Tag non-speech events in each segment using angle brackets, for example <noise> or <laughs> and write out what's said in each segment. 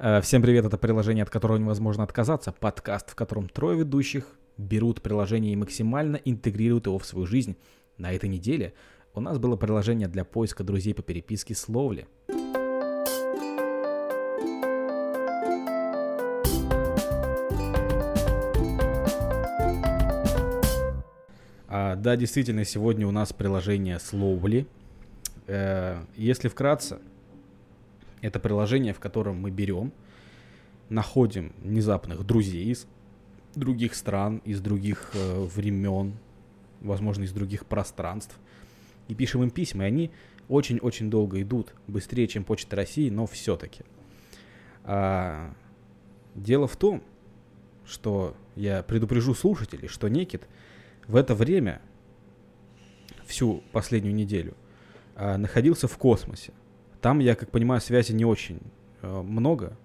Э, всем привет, это приложение, от которого невозможно отказаться. Подкаст, в котором трое ведущих берут приложение и максимально интегрируют его в свою жизнь. На этой неделе у нас было приложение для поиска друзей по переписке с Ловли. А, да, действительно, сегодня у нас приложение Slowly. Э, если вкратце, это приложение, в котором мы берем, находим внезапных друзей из других стран, из других э, времен, возможно, из других пространств, и пишем им письма, и они очень-очень долго идут, быстрее, чем Почта России, но все-таки. А, дело в том, что я предупрежу слушателей, что Некит в это время, всю последнюю неделю, а, находился в космосе. Там, я как понимаю, связи не очень э, много.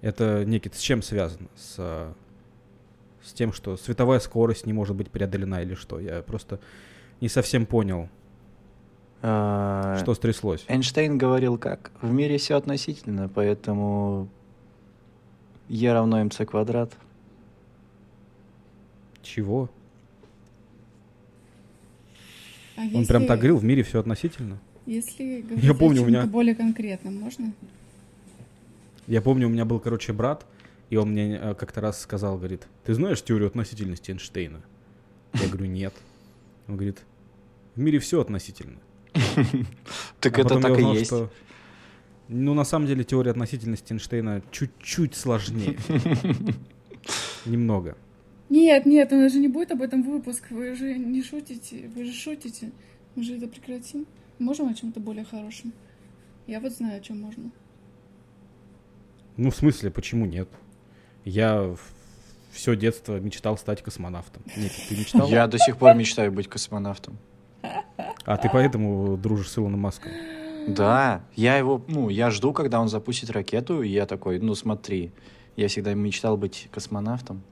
Это некий с чем связано? С, э, с тем, что световая скорость не может быть преодолена или что? Я просто не совсем понял, а, что стряслось. Эйнштейн говорил как? В мире все относительно, поэтому Е равно МЦ квадрат. Чего? А Он если... прям так говорил, в мире все относительно? Если говорить я помню, о у меня... более конкретном, можно? Я помню, у меня был, короче, брат, и он мне э, как-то раз сказал, говорит, ты знаешь теорию относительности Эйнштейна? Я говорю, нет. Он говорит, в мире все относительно. <laughs> Так а это так и есть. Ну, на самом деле, теория относительности Эйнштейна чуть-чуть сложнее. <laughs> Немного. Нет, нет, у нас же не будет об этом выпуск. Вы же не шутите. Вы же шутите. Мы же это прекратим. Можем о чем-то более хорошем? Я вот знаю, о чем можно. Ну, в смысле, почему нет? Я все детство мечтал стать космонавтом. Нет, ты мечтал? Я до сих пор мечтаю быть космонавтом. А ты поэтому дружишь с Илоном Маском? Да, я его, ну, я жду, когда он запустит ракету, и я такой, ну, смотри, я всегда мечтал быть космонавтом.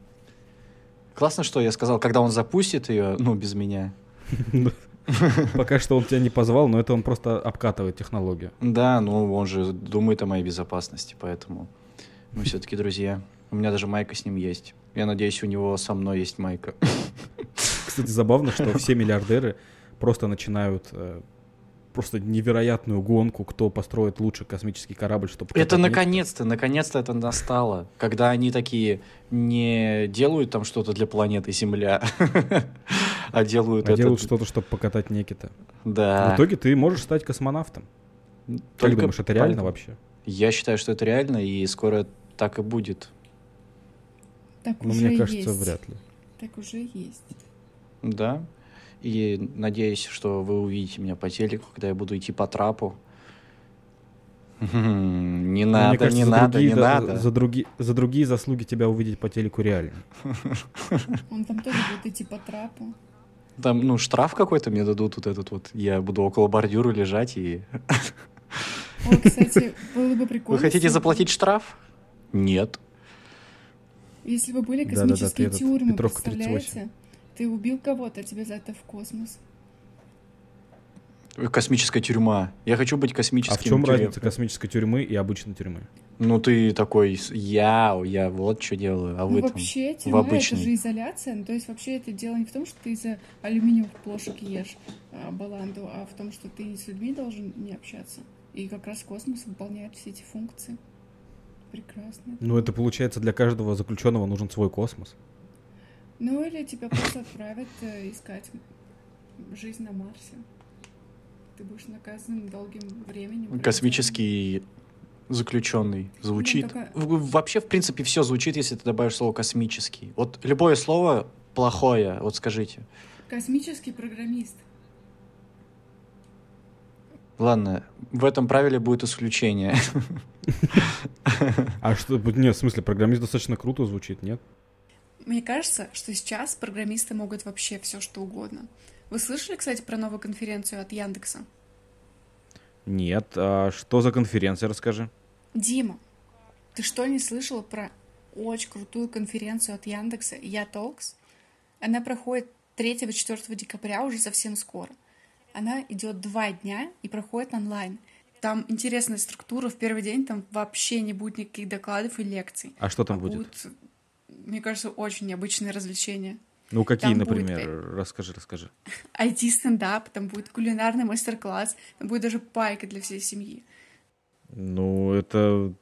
Классно, что я сказал, когда он запустит ее, ну, без меня. <laughs> Пока что он тебя не позвал, но это он просто обкатывает технологию. Да, ну он же думает о моей безопасности, поэтому мы все-таки друзья. У меня даже майка с ним есть. Я надеюсь, у него со мной есть майка. <laughs> Кстати, забавно, что все миллиардеры просто начинают э, просто невероятную гонку, кто построит лучший космический корабль, чтобы... Это наконец-то, наконец-то это настало, когда они такие не делают там что-то для планеты Земля, <laughs> <laughs> а делают а это... делают что-то, чтобы покатать Некита. Да. В итоге ты можешь стать космонавтом. Только как думаешь, это реально вообще? Я считаю, что это реально, и скоро так и будет. Так ну, уже мне кажется, есть. вряд ли. Так уже есть. Да. И надеюсь, что вы увидите меня по телеку, когда я буду идти по трапу. <laughs> Не надо, кажется, не надо, другие, не да, надо. За, други, за другие заслуги тебя увидеть по телеку реально. Он там тоже будет идти по трапу. Там, ну, штраф какой-то мне дадут вот этот вот. Я буду около бордюра лежать и... О, кстати, было бы прикольно. Вы хотите заплатить штраф? Нет. Если бы были космические да, да, да, тюрьмы, представляете? 38. Ты убил кого-то, а тебе за это в космос. Космическая тюрьма. Я хочу быть космическим. А в чем тюрем... разница космической тюрьмы и обычной тюрьмы? Ну ты такой, я, я вот что делаю, а ну, вы вообще, там, тюрьма в обычной. это же изоляция, ну, то есть вообще это дело не в том, что ты из-за алюминиевых плошек ешь а, баланду, а в том, что ты с людьми должен не общаться. И как раз космос выполняет все эти функции. Прекрасно. Ну это получается для каждого заключенного нужен свой космос. Ну или тебя просто отправят э, искать жизнь на Марсе. Ты будешь наказан долгим временем. Космический заключенный звучит. Ну, только... Вообще, в принципе, все звучит, если ты добавишь слово космический. Вот любое слово плохое, вот скажите. Космический программист. Ладно, в этом правиле будет исключение. <laughs> А что, нет, в смысле, программист достаточно круто звучит, нет? Мне кажется, что сейчас программисты могут вообще все что угодно. Вы слышали, кстати, про новую конференцию от Яндекса? Нет. А что за конференция, расскажи. Дима, ты что, не слышала про очень крутую конференцию от Яндекса Я Talks? Она проходит 3-4 декабря уже совсем скоро. Она идет два дня и проходит онлайн. Там интересная структура. В первый день там вообще не будет никаких докладов и лекций. А что там а будет? Будут, мне кажется, очень необычные развлечения. Ну, какие, там например? Будет... Расскажи, расскажи. IT-стендап, там будет кулинарный мастер-класс, там будет даже пайка для всей семьи. Ну, это...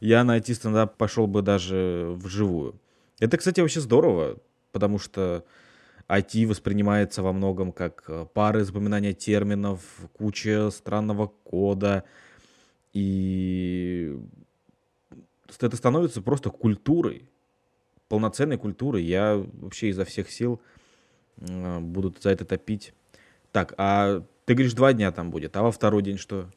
Я на IT-стендап пошел бы даже вживую. Это, кстати, вообще здорово, потому что IT воспринимается во многом как э, пары запоминания терминов, куча странного кода, и это становится просто культурой, полноценной культурой. Я вообще изо всех сил э, буду за это топить. Так, а ты говоришь, два дня там будет, а во второй день что?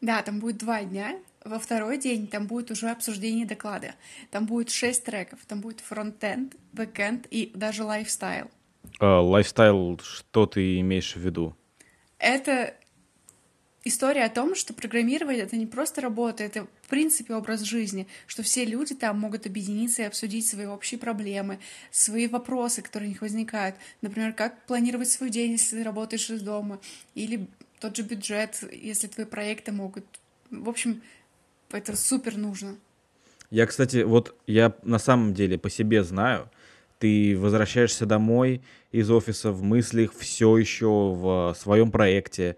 Да, там будет два дня. Во второй день там будет уже обсуждение доклада. Там будет шесть треков. Там будет фронтенд, бэкенд и даже lifestyle. А, lifestyle, что ты имеешь в виду? Это история о том, что программирование — это не просто работа, это в принципе образ жизни, что все люди там могут объединиться и обсудить свои общие проблемы, свои вопросы, которые у них возникают. Например, как планировать свой день, если ты работаешь из дома, или тот же бюджет, если твои проекты могут... В общем, это супер нужно. Я, кстати, вот я на самом деле по себе знаю, ты возвращаешься домой из офиса в мыслях все еще в своем проекте,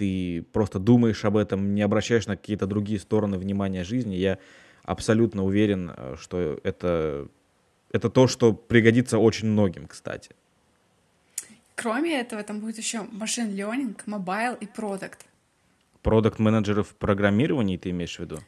ты просто думаешь об этом, не обращаешь на какие-то другие стороны внимания жизни. Я абсолютно уверен, э, что это, это то, что пригодится очень многим, кстати. Кроме этого, там будет еще machine learning, mobile и продукт. Продукт менеджеров в программировании ты имеешь в виду?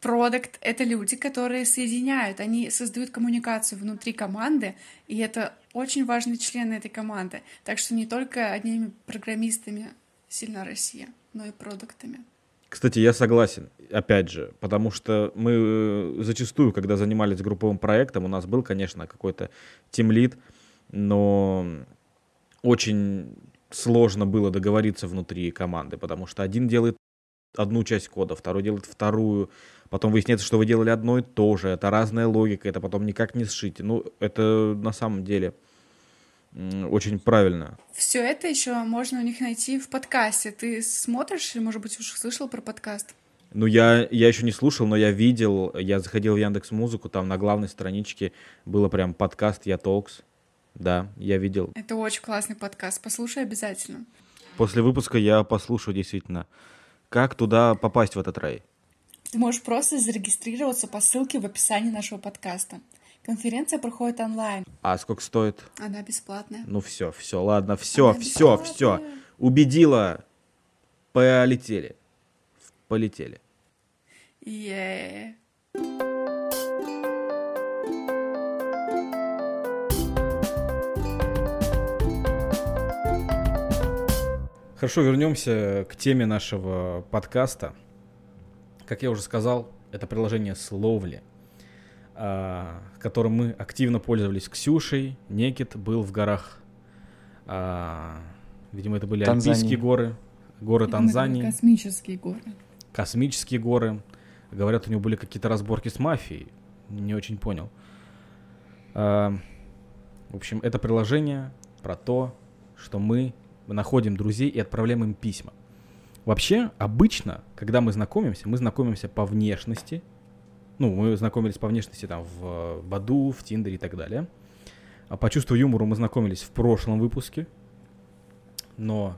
Продукт — это люди, которые соединяют, они создают коммуникацию внутри команды, и это очень важные члены этой команды. Так что не только одними программистами сильна Россия, но и продуктами. Кстати, я согласен, опять же, потому что мы э, зачастую, когда занимались групповым проектом, у нас был, конечно, какой-то тимлит, но очень сложно было договориться внутри команды, потому что один делает одну часть кода, второй делает вторую, потом выясняется, что вы делали одно и то же, это разная логика, это потом никак не сшить. Ну, это на самом деле очень правильно. Все это еще можно у них найти в подкасте. Ты смотришь или, может быть, уже слышал про подкаст? Ну, я, я еще не слушал, но я видел, я заходил в Яндекс Музыку, там на главной страничке было прям подкаст Я Толкс. Да, я видел. Это очень классный подкаст, послушай обязательно. После выпуска я послушаю действительно. Как туда попасть в этот рай? Ты можешь просто зарегистрироваться по ссылке в описании нашего подкаста. Конференция проходит онлайн. А сколько стоит? Она бесплатная. Ну все, все, ладно, все, все, все. Убедила. Полетели. Полетели. Yeah. Хорошо, вернемся к теме нашего подкаста. Как я уже сказал, это приложение Словли, которым мы активно пользовались Ксюшей. Некит был в горах. А, видимо, это были Танзании. Альпийские горы, горы Видимо, Танзании. Космические горы. Космические горы. Говорят, у него были какие-то разборки с мафией. Не очень понял. А, в общем, это приложение про то, что мы находим друзей и отправляем им письма. Вообще, обычно, когда мы знакомимся, мы знакомимся по внешности. Ну, мы знакомились по внешности там в Баду, в Тиндере и так далее. А по чувству юмора мы знакомились в прошлом выпуске. Но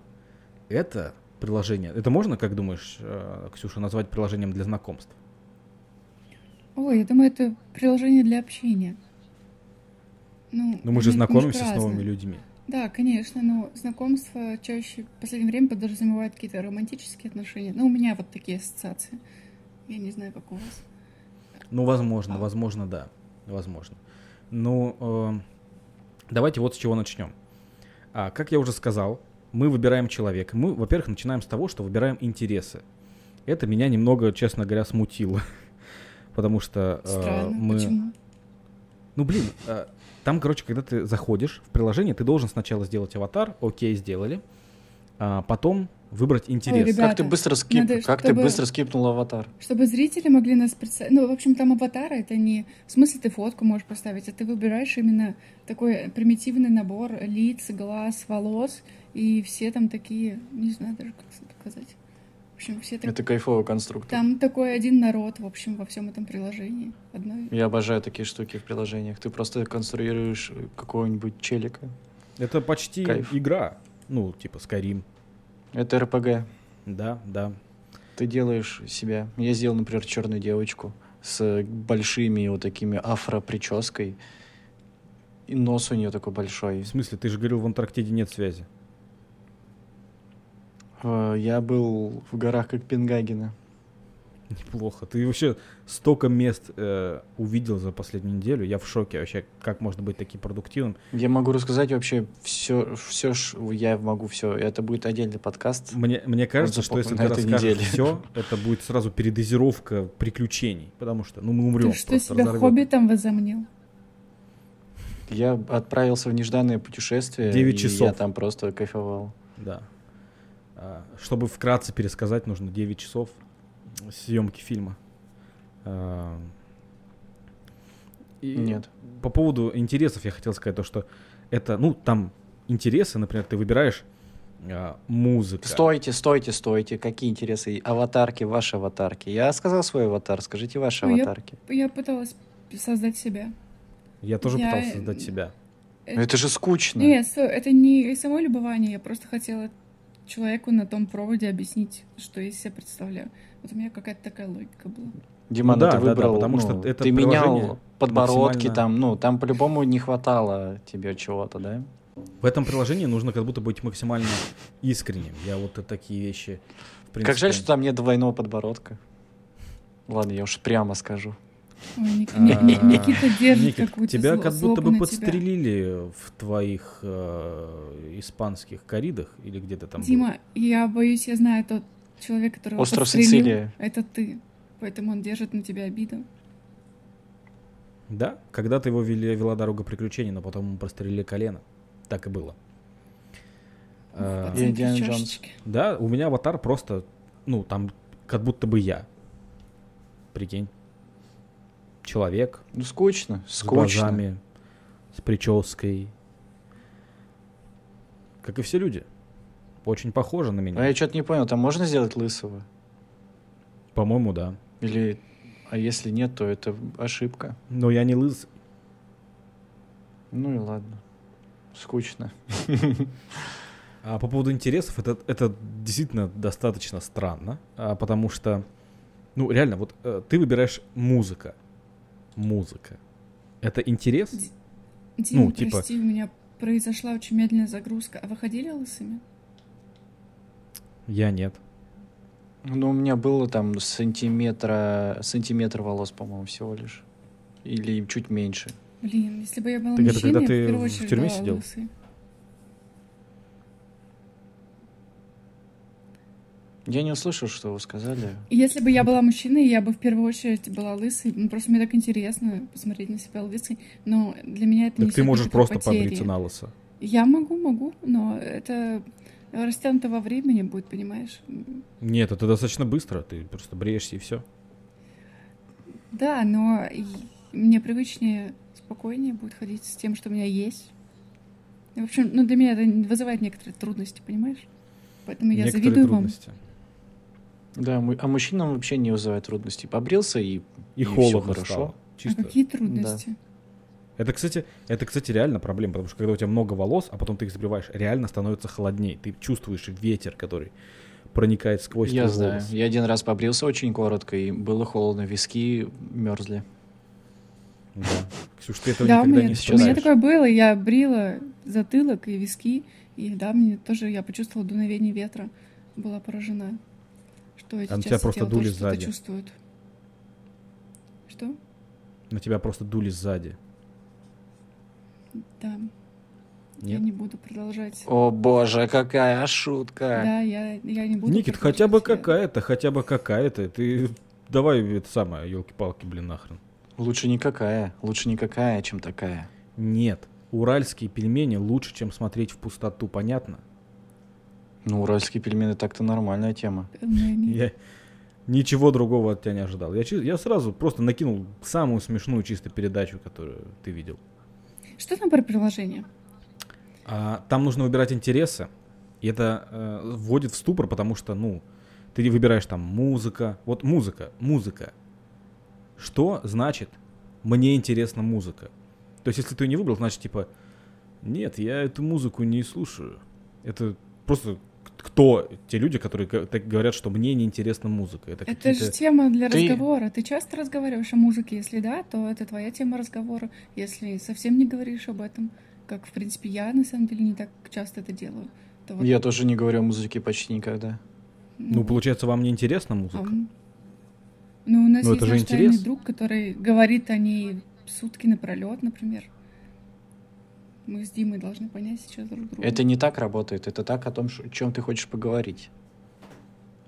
это приложение, это можно, как думаешь, э, Ксюша, назвать приложением для знакомств? Ой, я думаю, это приложение для общения. Ну, Но мы же знакомимся с новыми людьми. Да, конечно, но знакомство чаще в последнее время подразумевает какие-то романтические отношения. Ну, у меня вот такие ассоциации. Я не знаю, как у вас. Ну, возможно, возможно, да. Возможно. Ну, э, давайте вот с чего начнем. А, как я уже сказал, мы выбираем человека. Мы, во-первых, начинаем с того, что выбираем интересы. Это меня немного, честно говоря, смутило. <laughs> Потому что э, Странно, мы... Почему? Ну, блин, э, там, короче, когда ты заходишь в приложение, ты должен сначала сделать аватар, окей, сделали, а потом выбрать интерес. Ой, ребята, как ты быстро скип, надо, как чтобы, ты быстро скипнул аватар? Чтобы зрители могли нас представить. Ну, в общем, там аватары это не в смысле ты фотку можешь поставить, а ты выбираешь именно такой примитивный набор лиц, глаз, волос, и все там такие, не знаю даже как сказать. В общем, все так... Это кайфовый конструктор. Там такой один народ, в общем, во всем этом приложении. Одной... Я обожаю такие штуки в приложениях. Ты просто конструируешь какого-нибудь челика. Это почти Кайф. игра. Ну, типа Skyrim. Это РПГ. Да, да. Ты делаешь себя. Я сделал, например, черную девочку с большими вот такими афро-прической. И нос у нее такой большой. В смысле, ты же говорил, в Антарктиде нет связи. Э, Я был в горах Копенгагена. Неплохо. Ты вообще столько мест э, увидел за последнюю неделю. Я в шоке вообще, как можно быть таким продуктивным. Я могу рассказать вообще все, все, я могу все. Это будет отдельный подкаст. Мне, мне кажется, Вот что если ты расскажешь неделе. все, это будет сразу передозировка приключений. Потому что, ну, мы умрем. Ты что, себя разорвёт. хоббитом возомнил? Я отправился в нежданное путешествие. Девять и часов. Я там просто кайфовал. Да. А, Чтобы вкратце пересказать, нужно 9 часов съемки фильма. А, и Нет. По поводу интересов я хотел сказать то, что это, ну, там интересы, например, ты выбираешь а, музыка. Стойте, стойте, стойте. Какие интересы? Аватарки, ваши аватарки. Я сказал свой аватар, скажите ваши Ну, я- аватарки. Я пыталась создать себя. Я тоже Я- пытался создать себя. Ну, Это же скучно. Нет, это не само любование, я просто хотела человеку на том проводе объяснить, что я из себя представляю. Вот у меня какая-то такая логика была. Диман, Ну да, ты да, да, выбрал, потому ну, что это ты менял подбородки максимально- там, ну, там по-любому не хватало тебе чего-то, да? В этом приложении нужно как будто быть максимально искренним. Я вот такие вещи, в принципе... Как жаль, что там нет двойного подбородка. Ладно, я уж прямо скажу. Ой, Ник- А, Ник- Ник- Никита держит Никит, какую-то тебя как будто бы подстрелили в твоих э, испанских коридах или где-то там. Дима, я боюсь, я знаю тот человек, который Остров подстрелил. Сицилия. Это ты. Поэтому он держит на тебя обиду. Да, когда-то его вели, вела дорога приключений, но потом ему прострелили колено. Так и было. А, Пацанки в Индиана Джонс. да, у меня аватар просто, ну, там, как будто бы я. Прикинь. Человек Ну, скучно, с скучно. глазами, с прической. Как и все люди. Очень похожи на меня. А я что-то не понял, там можно сделать лысого? По-моему, да. Или, а если нет, то это ошибка. Но я не лыс. Ну и ладно. Скучно. А по поводу интересов, это, это действительно достаточно странно, а, потому что, ну, реально, вот э, ты выбираешь музыка. Музыка. Это интерес? Ди- Дима, Ну, типа- прости, у меня произошла очень медленная загрузка. А вы ходили лысыми? Я нет. Ну, у меня было там сантиметра, сантиметр волос, по-моему, всего лишь. Или чуть меньше. Блин, если бы я была Так это мужчиной, когда я ты в первую в очередь тюрьме была сидел? лысой. Я не услышал, что вы сказали. Если бы я была мужчиной, я бы в первую очередь была лысой. Ну, просто мне так интересно посмотреть на себя лысой. Но для меня это Так несёт ты можешь просто потери. побриться на лысо. Я могу, могу, но это растянуто во времени будет, понимаешь? Нет, это достаточно быстро. Ты просто бреешься и все. Да, но мне привычнее, спокойнее будет ходить с тем, что у меня есть. В общем, ну, для меня это вызывает некоторые трудности, понимаешь? Поэтому я Некоторые завидую трудности. Да, му- а мужчинам вообще не вызывает трудностей. Побрился и, И, И холодно хорошо. стало. вам. Чисто. А какие трудности? Это, кстати, это, кстати, реально проблема, потому что когда у тебя много волос, а потом ты их забриваешь, реально становится холоднее. Ты чувствуешь ветер, который проникает сквозь Я твой знаю. волос. Я один раз побрился очень коротко, и было холодно, виски мерзли. Да. Ксюш, ты этого Да, у никогда меня, не у сейчас меня испытаешь. такое было. Я брила затылок и виски. И да, мне тоже я почувствовала дуновение ветра. Была поражена. Что эти А на тебя просто дули сзади. чувствуют. Что? На тебя просто дули сзади. Да. Я Нет? не буду продолжать. О боже, какая шутка! Да, я, я не буду Никит, хотя бы. Я- какая-то, хотя бы какая-то. Ты давай это самое, елки-палки, блин, нахрен. Лучше никакая, лучше никакая, чем такая. Нет, уральские пельмени лучше, чем смотреть в пустоту, понятно? Ну, уральские пельмени так-то нормальная тема. Пельмени. <laughs> Я ничего другого от тебя не ожидал. Я, я сразу просто накинул самую смешную чисто передачу, которую ты видел. Что там про приложение? А, там нужно выбирать интересы. И это э, вводит в ступор, потому что, ну, Ты выбираешь там музыка. Вот музыка, музыка. Что значит мне интересна музыка? То есть, если ты не выбрал, значит, типа, нет, я эту музыку не слушаю. Это просто кто те люди, которые говорят, что мне неинтересна музыка? Это, это же тема для ты... разговора. Ты часто разговариваешь о музыке? Если да, то это твоя тема разговора. Если совсем не говоришь об этом, как, в принципе, я, на самом деле, не так часто это делаю. То вот... Я тоже не говорю о музыке почти никогда. Ну, ну получается, вам не интересна музыка? А... Ну, у нас ну, есть наш тайный друг, который говорит о ней сутки напролет, например. Мы с Димой должны понять сейчас друг друга. Это не так работает. Это так о том, о чем ты хочешь поговорить.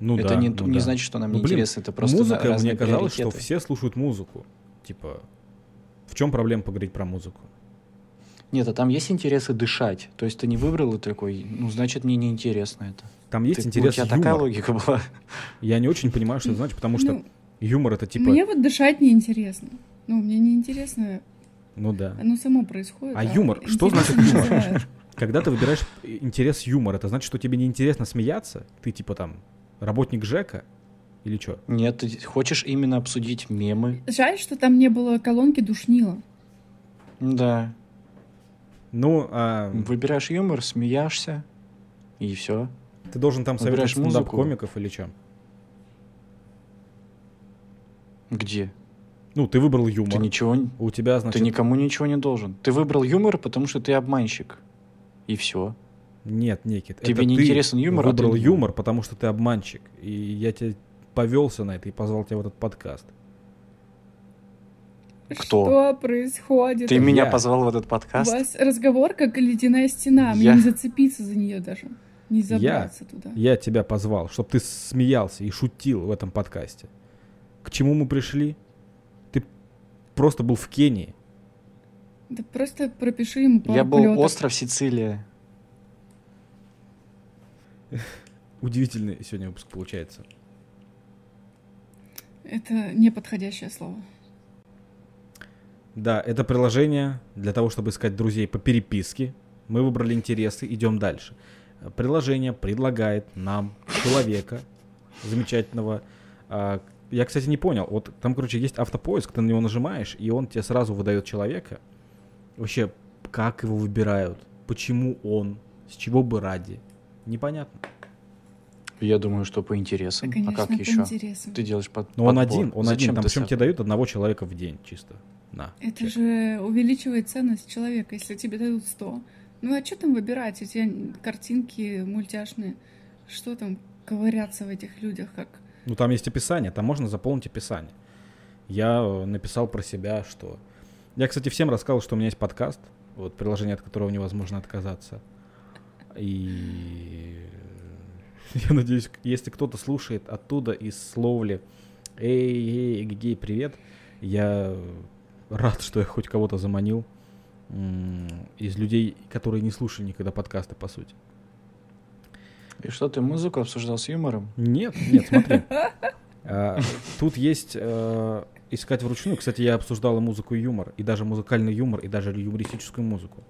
Ну это да, не, ну не да. значит, что нам ну, не интересно. Это просто музыка. Мне казалось, что все слушают музыку. Типа, в чем проблема поговорить про музыку? Нет, а там есть интересы дышать. То есть ты не выбрал и такой, ну значит мне не интересно это. Там есть ты, интерес. У тебя юмор. такая логика была. Я не очень понимаю, что это значит, потому что ну, юмор это типа. Мне вот дышать неинтересно. Ну, мне неинтересно ну да. Оно само происходит. А, а юмор, что значит юмор? Когда ты выбираешь интерес юмора, это значит, что тебе неинтересно смеяться? Ты типа там работник ЖЭКа или что? Нет, ты хочешь именно обсудить мемы. Жаль, что там не было колонки душнила. Да. Ну, а... Выбираешь юмор, смеяшься, и все. Ты должен там советовать стендап-комиков или что? Где? Ну, ты выбрал юмор. Ты ничего... У тебя, значит... Ты никому ничего не должен. Ты выбрал юмор, потому что ты обманщик. И все. Нет, Никит. Тебе не интересен юмор, выбрал а ты... юмор, потому что ты обманщик. И я тебе повелся на это и позвал тебя в этот подкаст. Кто? Что происходит? Ты я. меня позвал в этот подкаст? У вас разговор как ледяная стена. Я... Мне не зацепиться за нее даже. Не забраться я, туда. Я тебя позвал, чтобы ты смеялся и шутил в этом подкасте. К чему мы пришли? Просто был в Кении. Да просто пропиши ему пару Я был полетов. остров Сицилия. <laughs> Удивительный сегодня выпуск получается. Это неподходящее слово. Да, это приложение для того, чтобы искать друзей по переписке. Мы выбрали интересы, идем дальше. Приложение предлагает нам человека замечательного, а, я, кстати, не понял. Вот там, короче, есть автопоиск, ты на него нажимаешь, и он тебе сразу выдает человека. Вообще, как его выбирают? Почему он? С чего бы ради? Непонятно. Я думаю, что по интересам. Конечно, а как еще? Интересам. Ты делаешь под. Но он один, он Зачем один. Там причем тебе дают одного человека в день чисто. На. Это чек. же увеличивает ценность человека, если тебе дают 100. Ну а что там выбирать? Эти картинки мультяшные. Что там ковыряться в этих людях, как ну, там есть описание, там можно заполнить описание. Я э, написал про себя, что... Я, кстати, всем рассказал, что у меня есть подкаст, вот приложение, от которого невозможно отказаться. И <laughs> я надеюсь, если кто-то слушает оттуда из Словли, эй, эй, гей, привет, я рад, что я хоть кого-то заманил из людей, которые не слушали никогда подкасты, по сути. И что, ты музыку обсуждал с юмором? Нет, нет, смотри. <laughs> А, тут есть э, искать вручную. Кстати, я обсуждал музыку и юмор, и даже музыкальный юмор, и даже юмористическую музыку.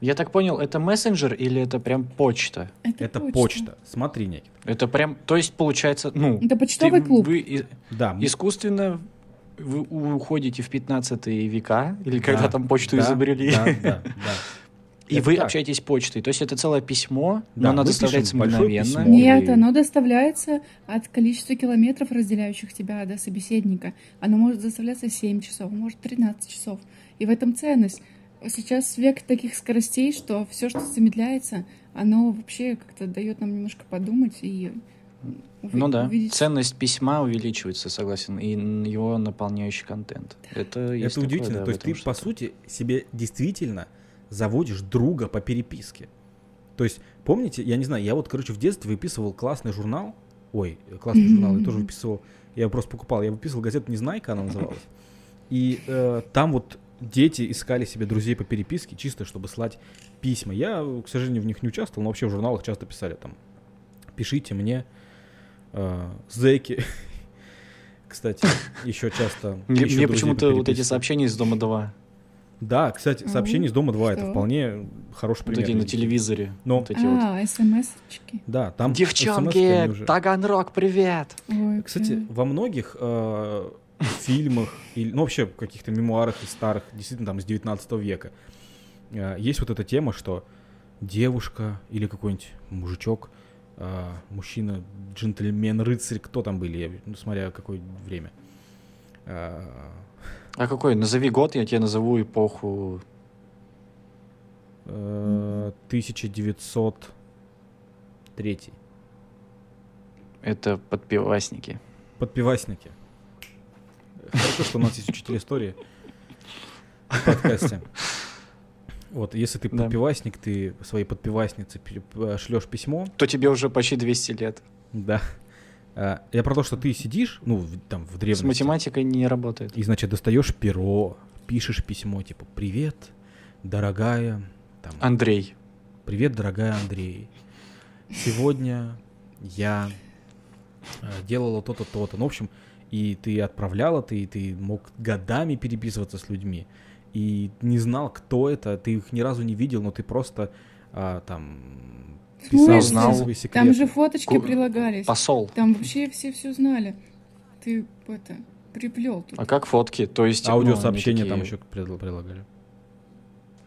Я так понял, это мессенджер или это прям почта? Это, это почта. почта. Смотри, Никит. Это прям, то есть получается, ну... Это почтовый ты, клуб. Вы да. искусственно вы уходите в 15 века, или да, когда там почту да, изобрели. Да, <laughs> да, да. И это вы так. общаетесь почтой. То есть это целое письмо, да, но оно доставляется мгновенно. Нет, оно доставляется от количества километров, разделяющих тебя до собеседника. Оно может доставляться 7 часов, может 13 часов. И в этом ценность. Сейчас век таких скоростей, что все, что замедляется, оно вообще как-то дает нам немножко подумать и ну да, увидеть... ценность письма увеличивается, согласен, и его наполняющий контент. Это, Это удивительно. да, То есть ты, по сути, себе действительно заводишь друга по переписке. То есть, помните, я не знаю, я вот, короче, в детстве выписывал классный журнал. Ой, классный журнал, я тоже выписывал. Я просто покупал. Я выписывал газету «Незнайка», она называлась. И э, там вот дети искали себе друзей по переписке, чисто чтобы слать письма. Я, к сожалению, в них не участвовал, но вообще в журналах часто писали там «Пишите мне, э, зэки». <laughs> Кстати, еще часто... Мне почему-то вот эти сообщения из Дома 2 Да, кстати, сообщение из дома 2 это вполне хороший Вот пример. эти на телевизоре. Но- Вот эти вот. А, смс-очки. Да, там они уже- Девчонки, Таганрог, привет! Ой, Кстати, прям. во многих э, фильмах, или, ну вообще в каких-то мемуарах из старых, действительно там из 19 века, э, есть вот эта тема, что девушка или какой-нибудь мужичок, э, мужчина, джентльмен, рыцарь, кто там были, я, ну, смотря какое время. Э, А какой? Назови год, я тебе назову эпоху. э, 1903. Это подпивасники. Подпивасники. Хорошо, что у нас есть учитель истории в подкасте. Вот, если ты подпивасник, ты своей подпиваснице шлешь письмо, То тебе уже почти 200 лет. да. А, Я про то, что ты сидишь, ну, в- там, в С древности, математикой не работает. и, значит, достаешь перо, пишешь письмо, типа, «Привет, дорогая, там, Андрей. Привет, дорогая Андрей. Сегодня я э, делала то-то, то-то. Ну, в общем, и ты отправляла, ты, ты мог годами переписываться с людьми. И не знал, кто это, ты их ни разу не видел, но ты просто а, там писал секреты. Там же фоточки Ку- прилагались. Посол. Там вообще все все знали. Ты это приплел тут. А как фотки? То есть... ну, Аудиосообщения они там еще прил- прилагали.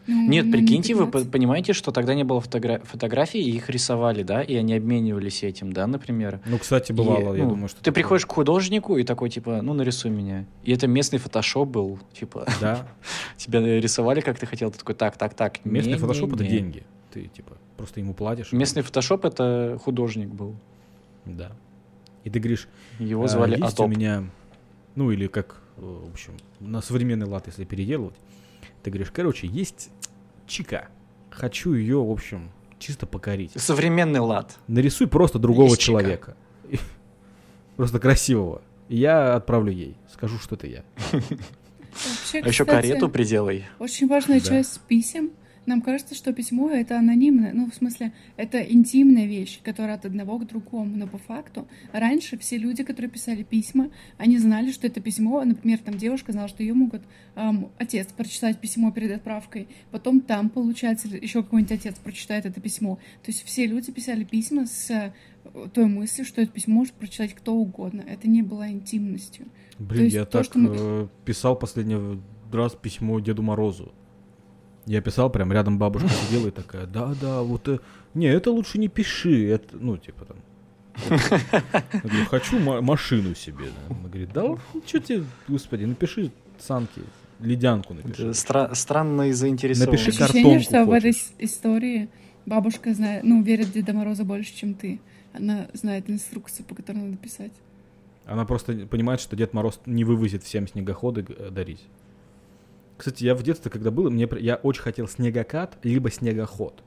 Ну, Нет, ну, прикиньте, вы 15. по- понимаете, что тогда не было фотогра- фотографий, и их рисовали, да, и они обменивались этим, да, например. Ну, кстати, И, бывало, я ну, думаю, что... Ты такое. приходишь к художнику и такой, типа, ну, нарисуй меня. И это местный фотошоп был, типа, Да, <laughs> тебя рисовали, как ты хотел, ты такой, так, так, так. местный не, фотошоп не, — это не». деньги. Ты, типа, просто ему платишь. Местный фотошоп — это художник был. Да. И ты говоришь, Его А, звали есть у Атоп. меня, ну или как, э, в общем, на современный лад, если переделывать, ты говоришь, короче, есть чика, хочу ее, в общем, чисто покорить. Современный лад. Нарисуй просто другого Есть чика. человека. <laughs> Просто красивого. И я отправлю ей. Скажу, что это я. Вообще, А еще кстати, карету приделай. Очень важная Да. часть писем. Нам кажется, что письмо это анонимное, ну, в смысле, это интимная вещь, которая от одного к другому. Но по факту раньше все люди, которые писали письма, они знали, что это письмо, например, там девушка знала, что ее могут ам, отец прочитать письмо перед отправкой, потом там, получается, еще какой-нибудь отец прочитает это письмо. То есть все люди писали письма с э, той мыслью, что это письмо может прочитать кто угодно. Это не было интимностью. Блин, есть я то, так что мы- э, писал последний раз письмо Деду Морозу. Я писал, прям рядом бабушка сидела и такая, да-да, вот... э, Не, это лучше не пиши, это, ну, типа там... Я говорю, хочу ма- машину себе. да. Она говорит, да, что тебе, господи, напиши санки, ледянку напиши. Это стра- странно и заинтересован. Напиши Ощущение, картонку что в этой истории бабушка знает, ну, верит в Деда Мороза больше, чем ты. Она знает инструкции, по которым надо писать. Она просто понимает, что Дед Мороз не вывозит всем снегоходы э, дарить. Кстати, я в детстве, когда был, мне, я очень хотел снегокат, либо снегоход.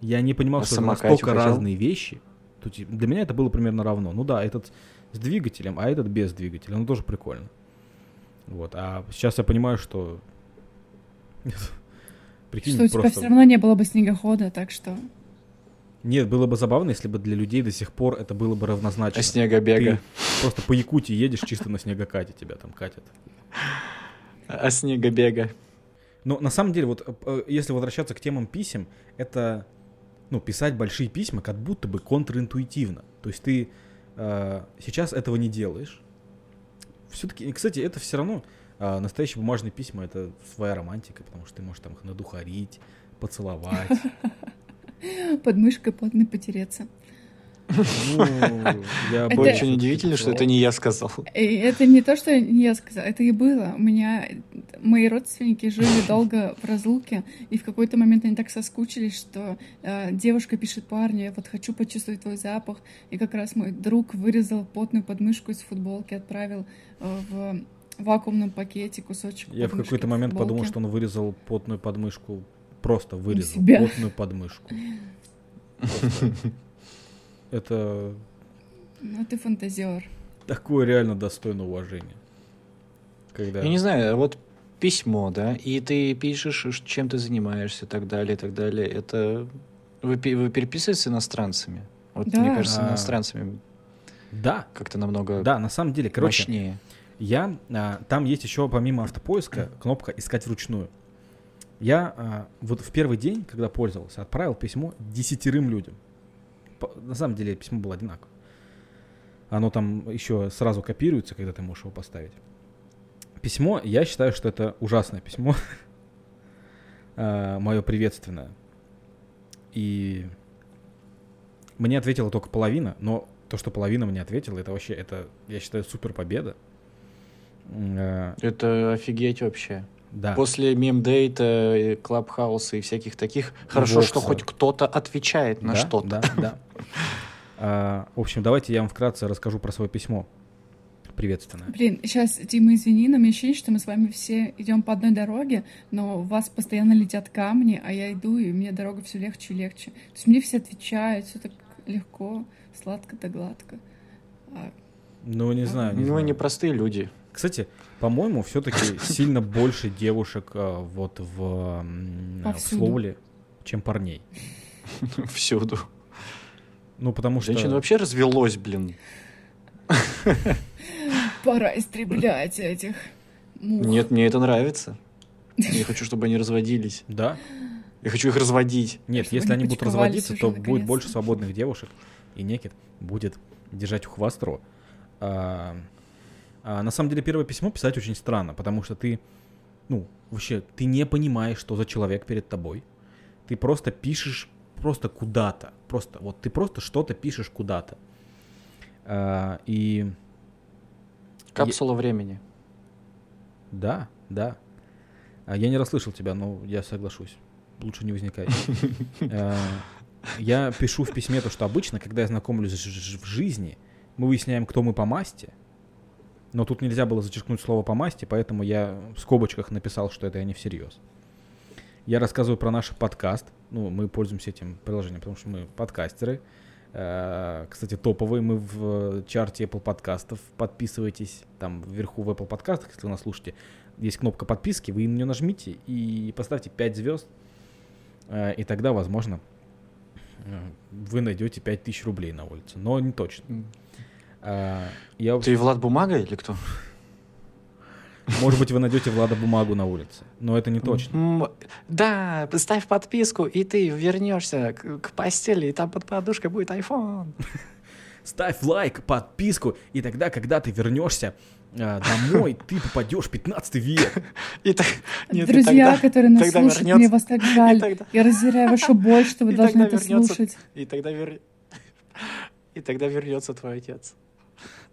Я не понимал, А что это настолько хотел? разные вещи. Тут для меня это было примерно равно. Ну да, этот с двигателем, а этот без двигателя. Ну тоже прикольно. Вот. А сейчас я понимаю, что... <laughs> Прикинь, что у тебя просто... все равно не было бы снегохода, так что... Нет, было бы забавно, если бы для людей до сих пор это было бы равнозначно. А снегобега. Ты просто по Якутии едешь чисто на снегокате, тебя там катят. А снегобега. Но на самом деле, вот э, если возвращаться к темам писем, это ну, писать большие письма как будто бы контринтуитивно. То есть ты э, сейчас этого не делаешь. Все-таки, кстати, это все равно э, настоящие бумажные письма это своя романтика, потому что ты можешь там их надухарить, поцеловать. <laughs> Под мышкой плотно потереться. Ну, я больше Очень удивительно, что это не я сказал. Это не то, что я сказала, это и было. У меня мои родственники жили долго в разлуке, и в какой-то момент они так соскучились, что э, девушка пишет парню, вот хочу почувствовать твой запах. И как раз мой друг вырезал потную подмышку из футболки, отправил э, в вакуумном пакете кусочек Я в какой-то момент подумал, что он вырезал потную подмышку, просто вырезал потную подмышку. <laughs> Это Ну ты фантазер. такое реально достойно уважения. Когда... Я не знаю, вот письмо, да, и ты пишешь, чем ты занимаешься, и так далее, и так далее. Это вы, вы переписываетесь с иностранцами? Вот Да. мне кажется, А. иностранцами Да, как-то намного да, на самом деле, короче, мощнее. я а, там есть еще помимо автопоиска кнопка искать вручную. Я а, вот в первый день, когда пользовался, отправил письмо десятерым людям. На самом деле письмо было одинаково. Оно там еще сразу копируется, когда ты можешь его поставить. Письмо, я считаю, что это ужасное письмо. <laughs> а, мое приветственное. И мне ответила только половина, но то, что половина мне ответила, это вообще, это, я считаю, супер победа. А, это офигеть вообще. Да. После мемдейта, клабхауса и всяких таких, хорошо, Вокса. что хоть кто-то отвечает на да, что-то. Да, да. <laughs> А, в общем, давайте я вам вкратце расскажу про свое письмо приветственное. Блин, сейчас, Дима, извини, но мне ощущение, что мы с вами все идем по одной дороге, но у вас постоянно летят камни, а я иду, и мне дорога все легче и легче. То есть мне все отвечают, все так легко, сладко да гладко. А... Ну, не знаю. Не ну, знаю. не простые люди. Кстати, по-моему, все-таки <laughs> сильно больше девушек а, вот в, в Словле, чем парней. <laughs> Всюду. Ну, потому что... Женщина вообще развелось, блин. <laughs> Пора истреблять этих мух. Нет, мне это нравится. Я хочу, чтобы они разводились. Да? Я хочу их разводить. Нет, чтобы если они будут разводиться, то будет больше свободных девушек, и некит будет держать ухо востро. А, а, на самом деле, первое письмо писать очень странно, потому что ты, ну, вообще, ты не понимаешь, что за человек перед тобой. Ты просто пишешь просто куда-то. Просто, вот ты просто что-то пишешь куда-то. А, и... Капсула я... времени. Да, да. А, я не расслышал тебя, но я соглашусь. Лучше не возникай. <laughs> А, я пишу в письме то, что обычно, когда я знакомлюсь в жизни, мы выясняем, кто мы по масти. Но тут нельзя было зачеркнуть слово по масти, поэтому я в скобочках написал, что это я не всерьез. Я рассказываю про наш подкаст. Ну, мы пользуемся этим приложением, потому что мы подкастеры. Э, кстати, топовые мы в чарте Apple подкастов. Подписывайтесь. Там вверху в Apple подкастах, если вы нас слушаете, есть кнопка подписки. Вы на нее нажмите и поставьте 5 звезд. Э, и тогда, возможно, э, вы найдете 5000 рублей на улице. Но не точно. Я... Ты Влад Бумага или кто? Может быть, вы найдете Влада бумагу на улице, но это не точно. Да, ставь подписку, и ты вернешься к постели, и там под подушкой будет iPhone. Ставь лайк, подписку, и тогда, когда ты вернешься а, домой, ты попадешь в 15 век. И так, нет, Друзья, тогда, которые нас слушают, вернется, мне вас так жаль. Тогда, Я разделяю вашу боль, <laughs> что вы должны это вернется, слушать. И тогда, вер... <laughs> и тогда вернется твой отец.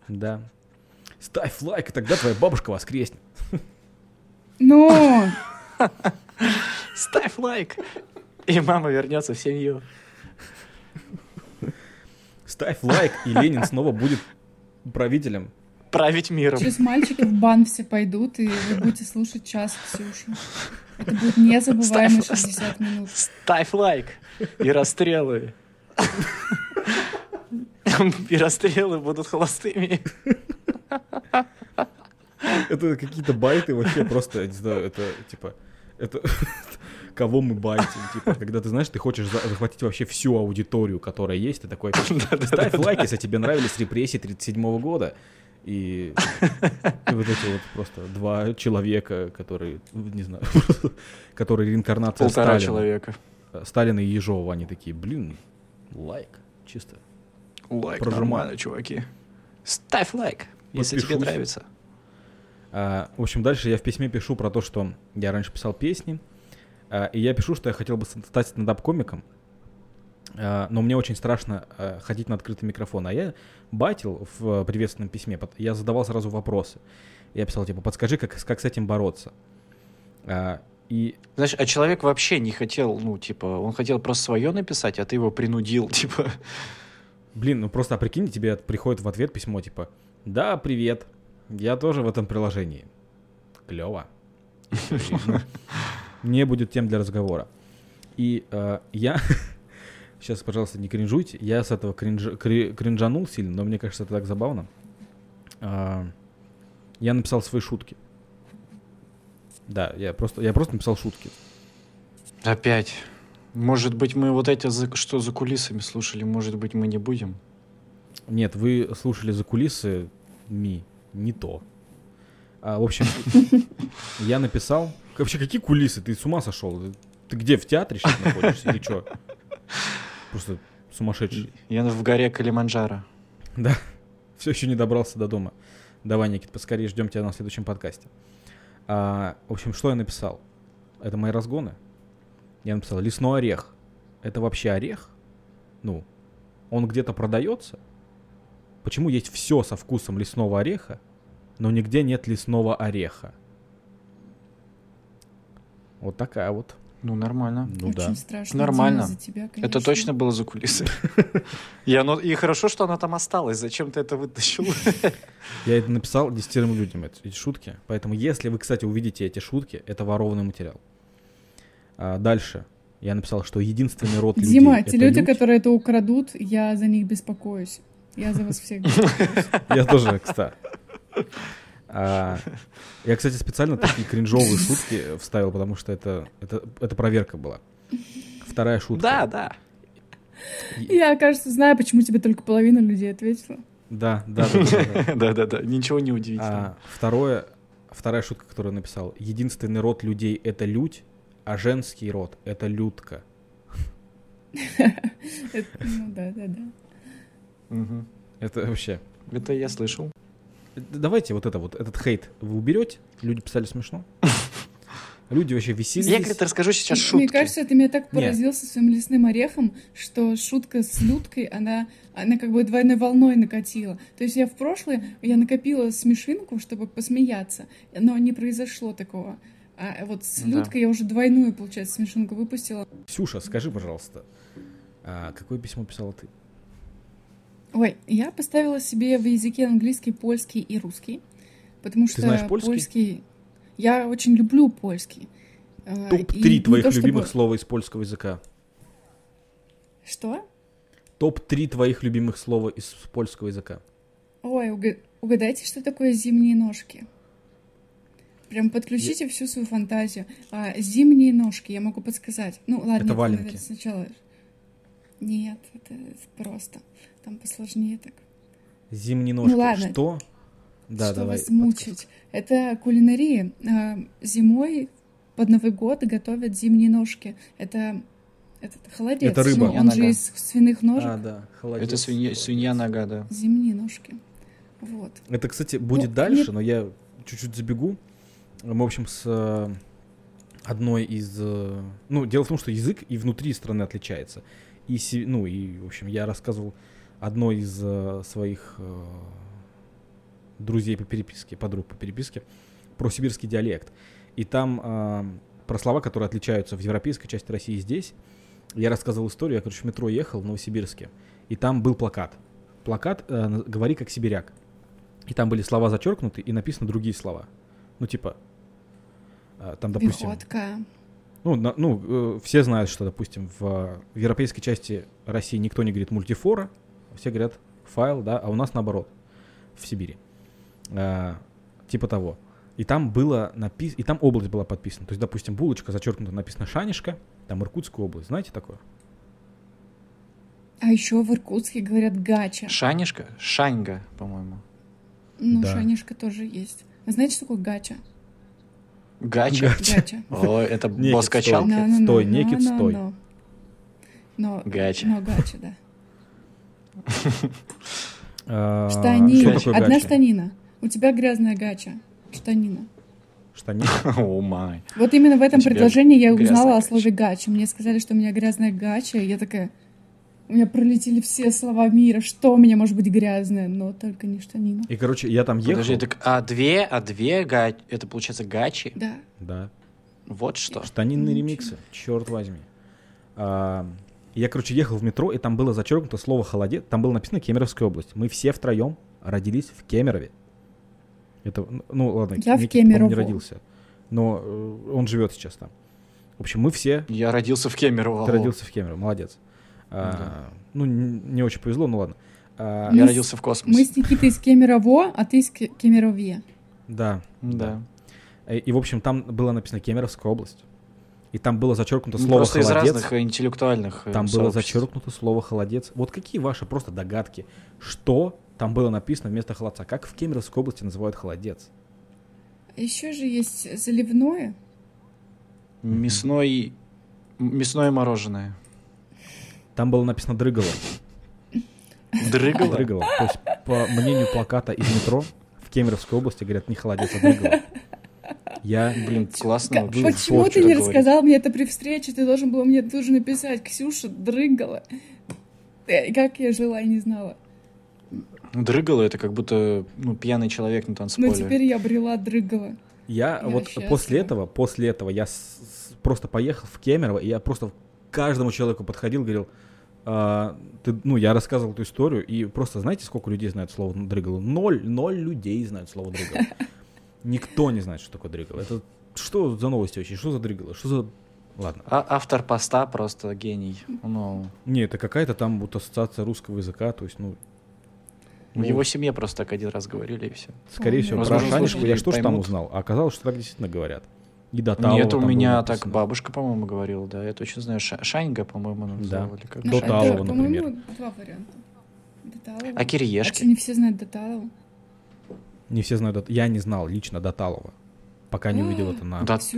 Да. Ставь лайк, и тогда твоя бабушка воскреснет. Ну! <laughs> Ставь лайк, и мама вернется в семью. Ставь лайк, и Ленин снова будет правителем. Править миром. Сейчас мальчики в бан все пойдут, и вы будете слушать час Ксюшу. Это будет незабываемые 60 минут. Ставь лайк и расстрелы. И расстрелы будут холостыми. Это какие-то байты вообще просто, я не знаю, это типа, это кого мы байтим, типа, когда ты знаешь, ты хочешь захватить вообще всю аудиторию, которая есть, ты такой, <laughs> ставь лайк, если тебе нравились репрессии 37 года, и, и вот эти вот просто два человека, которые, не знаю, <laughs> которые реинкарнация Полтора Сталина. человека. Сталина и Ежова, они такие, блин, лайк, чисто. Лайк, нормально, чуваки. Ставь лайк, если тебе нравится. А, в общем, дальше я в письме пишу про то, что я раньше писал песни, а, и я пишу, что я хотел бы стать стендап-комиком, а, но мне очень страшно ходить на открытый микрофон. А я батил в приветственном письме, я задавал сразу вопросы. Я писал, типа, подскажи, как, как с этим бороться. И... Знаешь, а человек вообще не хотел, ну, типа, он хотел просто свое написать, а ты его принудил, <laughs> типа... Блин, ну просто а прикинь, тебе приходит в ответ письмо, типа, да, привет, я тоже в этом приложении. Клево. <laughs> Мне будет тем для разговора. И э, я... <laughs> Сейчас, пожалуйста, не кринжуйте. Я с этого кринж... кринжанул сильно, но мне кажется, это так забавно. Э, я написал свои шутки. Да, я просто, я просто написал шутки. Опять. Может быть, мы вот эти, что за кулисами слушали, может быть, мы не будем? Нет, вы слушали за кулисы ми не то. А, в общем, <laughs> я написал Вообще, какие кулисы? Ты с ума сошел? Ты где, в театре сейчас находишься или что? Просто сумасшедший. Я в горе Калиманджаро. Да, все еще не добрался до дома. Давай, Никит, поскорее ждем тебя на следующем подкасте. А, в общем, что я написал? Это мои разгоны. Я написал лесной орех. Это вообще орех? Ну, он где-то продается? Почему есть все со вкусом лесного ореха, но нигде нет лесного ореха? Вот такая вот. Ну, нормально. Ну Очень да. страшно. Нормально. За тебя, Это точно было за кулисами. И, <laughs> оно, и хорошо, что она там осталась. Зачем ты это вытащил? Я это написал десятерым людям, эти шутки. Поэтому, если вы, кстати, увидите эти шутки, это ворованный материал. А, дальше. Я написал, что единственный род людей Дима, те люди, людь. которые это украдут, я за них беспокоюсь. Я за вас всех беспокоюсь. <laughs> Я тоже, кстати. А, я, кстати, специально такие кринжовые шутки вставил, потому что это, это, это проверка была. Вторая шутка. Да, да. Я, кажется, знаю, почему тебе только половина людей ответила. Да, да, да. да, да. <laughs> Да-да-да. Ничего не удивительного. А, второе, вторая шутка, которую я написал. Единственный род людей — это людь, а женский род — это людка. Ну да, да, да. Это вообще... Это я слышал. Давайте вот это вот, этот хейт вы уберете. Люди писали смешно. Люди вообще веселились. Я, говорит, расскажу сейчас Мне шутки. кажется, ты меня так поразил со своим лесным орехом, что шутка с Людкой, она, она как бы двойной волной накатила. То есть я в прошлое, я накопила смешинку, чтобы посмеяться, но не произошло такого. А вот с Да. Людкой я уже двойную, получается, смешинку выпустила. Ксюша, скажи, пожалуйста, а какое письмо писала ты? Ой, я поставила себе в языке английский, польский и русский, потому что знаешь польский? Я очень люблю польский. А, и Топ-3 не твоих то чтобы- любимых слова из польского языка. Что? Топ-3 твоих любимых слова из польского языка. Ой, уга- угадайте, что такое зимние ножки? Прям подключите всю свою фантазию. А, зимние ножки, я могу подсказать. Ну, ладно, Это валенки. сначала. Нет, это просто. Там посложнее так. Зимние ножки. Ну ладно. Что? Да, что давай. вас мучить? Это кулинария. А, зимой под Новый год готовят зимние ножки. Это, это холодец. Это рыба. Ну, он же Нога. из свиных ножек. А, да, холодец. Это свинья, свинья нога, да. Зимние ножки. Вот. Это, кстати, будет Ну, дальше, нет. но я чуть-чуть забегу. В общем, с э, одной из... э, Ну, дело в том, что язык и внутри страны отличается. И, ну, и, в общем, я рассказывал одной из э, своих друзей по переписке, подруг по переписке, про сибирский диалект. И там про слова, которые отличаются в европейской части России здесь. Я рассказывал историю, я, короче, в метро ехал в Новосибирске, и там был плакат. Плакат «Говори как сибиряк». И там были слова зачеркнуты и написаны другие слова. Ну, типа, там, допустим... Виходка. Ну, на- ну э, все знают, что, допустим, в, в европейской части России никто не говорит мультифора, все говорят файл, да, а у нас наоборот, в Сибири. Э, типа того. И там было написано, и там область была подписана. То есть, допустим, булочка зачеркнута, написано Шанишка, там Иркутская область. Знаете такое? А еще в Иркутске говорят гача. Шанишка? Шаньга, по-моему. Ну, Да. шанишка тоже есть. Вы знаете, что такое гача? Гача? Гача. <laughs> О, это босс качалки? стой. Некит, стой. Но, Гача. но гача, да. <laughs> Штани. Что такое Одна штанина. У тебя грязная гача. Штанина. Штанина. <laughs> О май. Вот именно в этом предложении я узнала о слове гача. Мне сказали, что у меня грязная гача, и я такая... У меня пролетели все слова мира, что у меня может быть грязное, но только не штанина. И, короче, я там ехал. Подожди, так а две, а две гачи, это получается гачи? Да. Да. Вот что. Штанинные Ничего. ремиксы, черт возьми. А, я, короче, ехал в метро, и там было зачеркнуто слово холодец. Там было написано Кемеровская область. Мы все втроем родились в Кемерове. Это, ну, ладно, Я в Никита, не Кемерово. родился. Но э, он живет сейчас там. В общем, мы все. Я родился в Кемерово. Ты родился в Кемерово, молодец. А, Ну, не очень повезло, ну ладно. А, Мы Я с- родился в Мы космосе. с Никитой из Кемерово, а ты из Ке- Кемеровье. Да, Да. И, и, в общем, там было написано Кемеровская область. И там было зачеркнуто Ну, слово Просто из холодец. разных э, интеллектуальных э, Там было сообществ. зачеркнуто слово холодец. Вот какие ваши просто догадки? Что там было написано вместо холодца? Как в Кемеровской области называют холодец? Еще же есть заливное. Мясной... Мясное мороженое. Там было написано «дрыгало». Дрыгало? Дрыгало. То есть, по мнению плаката из метро, в Кемеровской области говорят «не холодец, а дрыгало». Я, Блин, классно Ка- вообще. Почему ты не говорить. рассказал мне это при встрече? Ты должен был мне тоже написать. Ксюша дрыгала. Э, Как я жила и не знала. Дрыгало это как будто ну, пьяный человек на Но танцполе. теперь я брела дрыгала. я Я вот счастлива. после этого, после этого я с- с- просто поехал в Кемерово, и я просто каждому человеку подходил, говорил, «А, ты, ну, я рассказывал эту историю, и просто знаете, сколько людей знают слово дрыгало? Ноль, ноль людей знают слово дрыгало. <laughs> Никто не знает, что такое дрыгало. Это что за новости вообще? Что за дрыгало? Что за... Ладно. А автор поста просто гений. Ну, Не, это какая-то там вот ассоциация русского языка, то есть, ну, в его семье просто так один раз говорили и все. скорее О, всего, ну, про Шанишку я что ж там узнал? А оказалось, что так действительно говорят. И до Талова Нет, у меня так написано. бабушка, по-моему, говорила, да, я точно знаю. Ша- Шаньга, по-моему, называли. Как До Ну, Шаньга. Талова, это, например. По-моему, два варианта. Доталова. А кириешки? А не все знают Доталова? Не все знают, Дот- я не знал лично до Талова, пока не увидел это на... Да, что,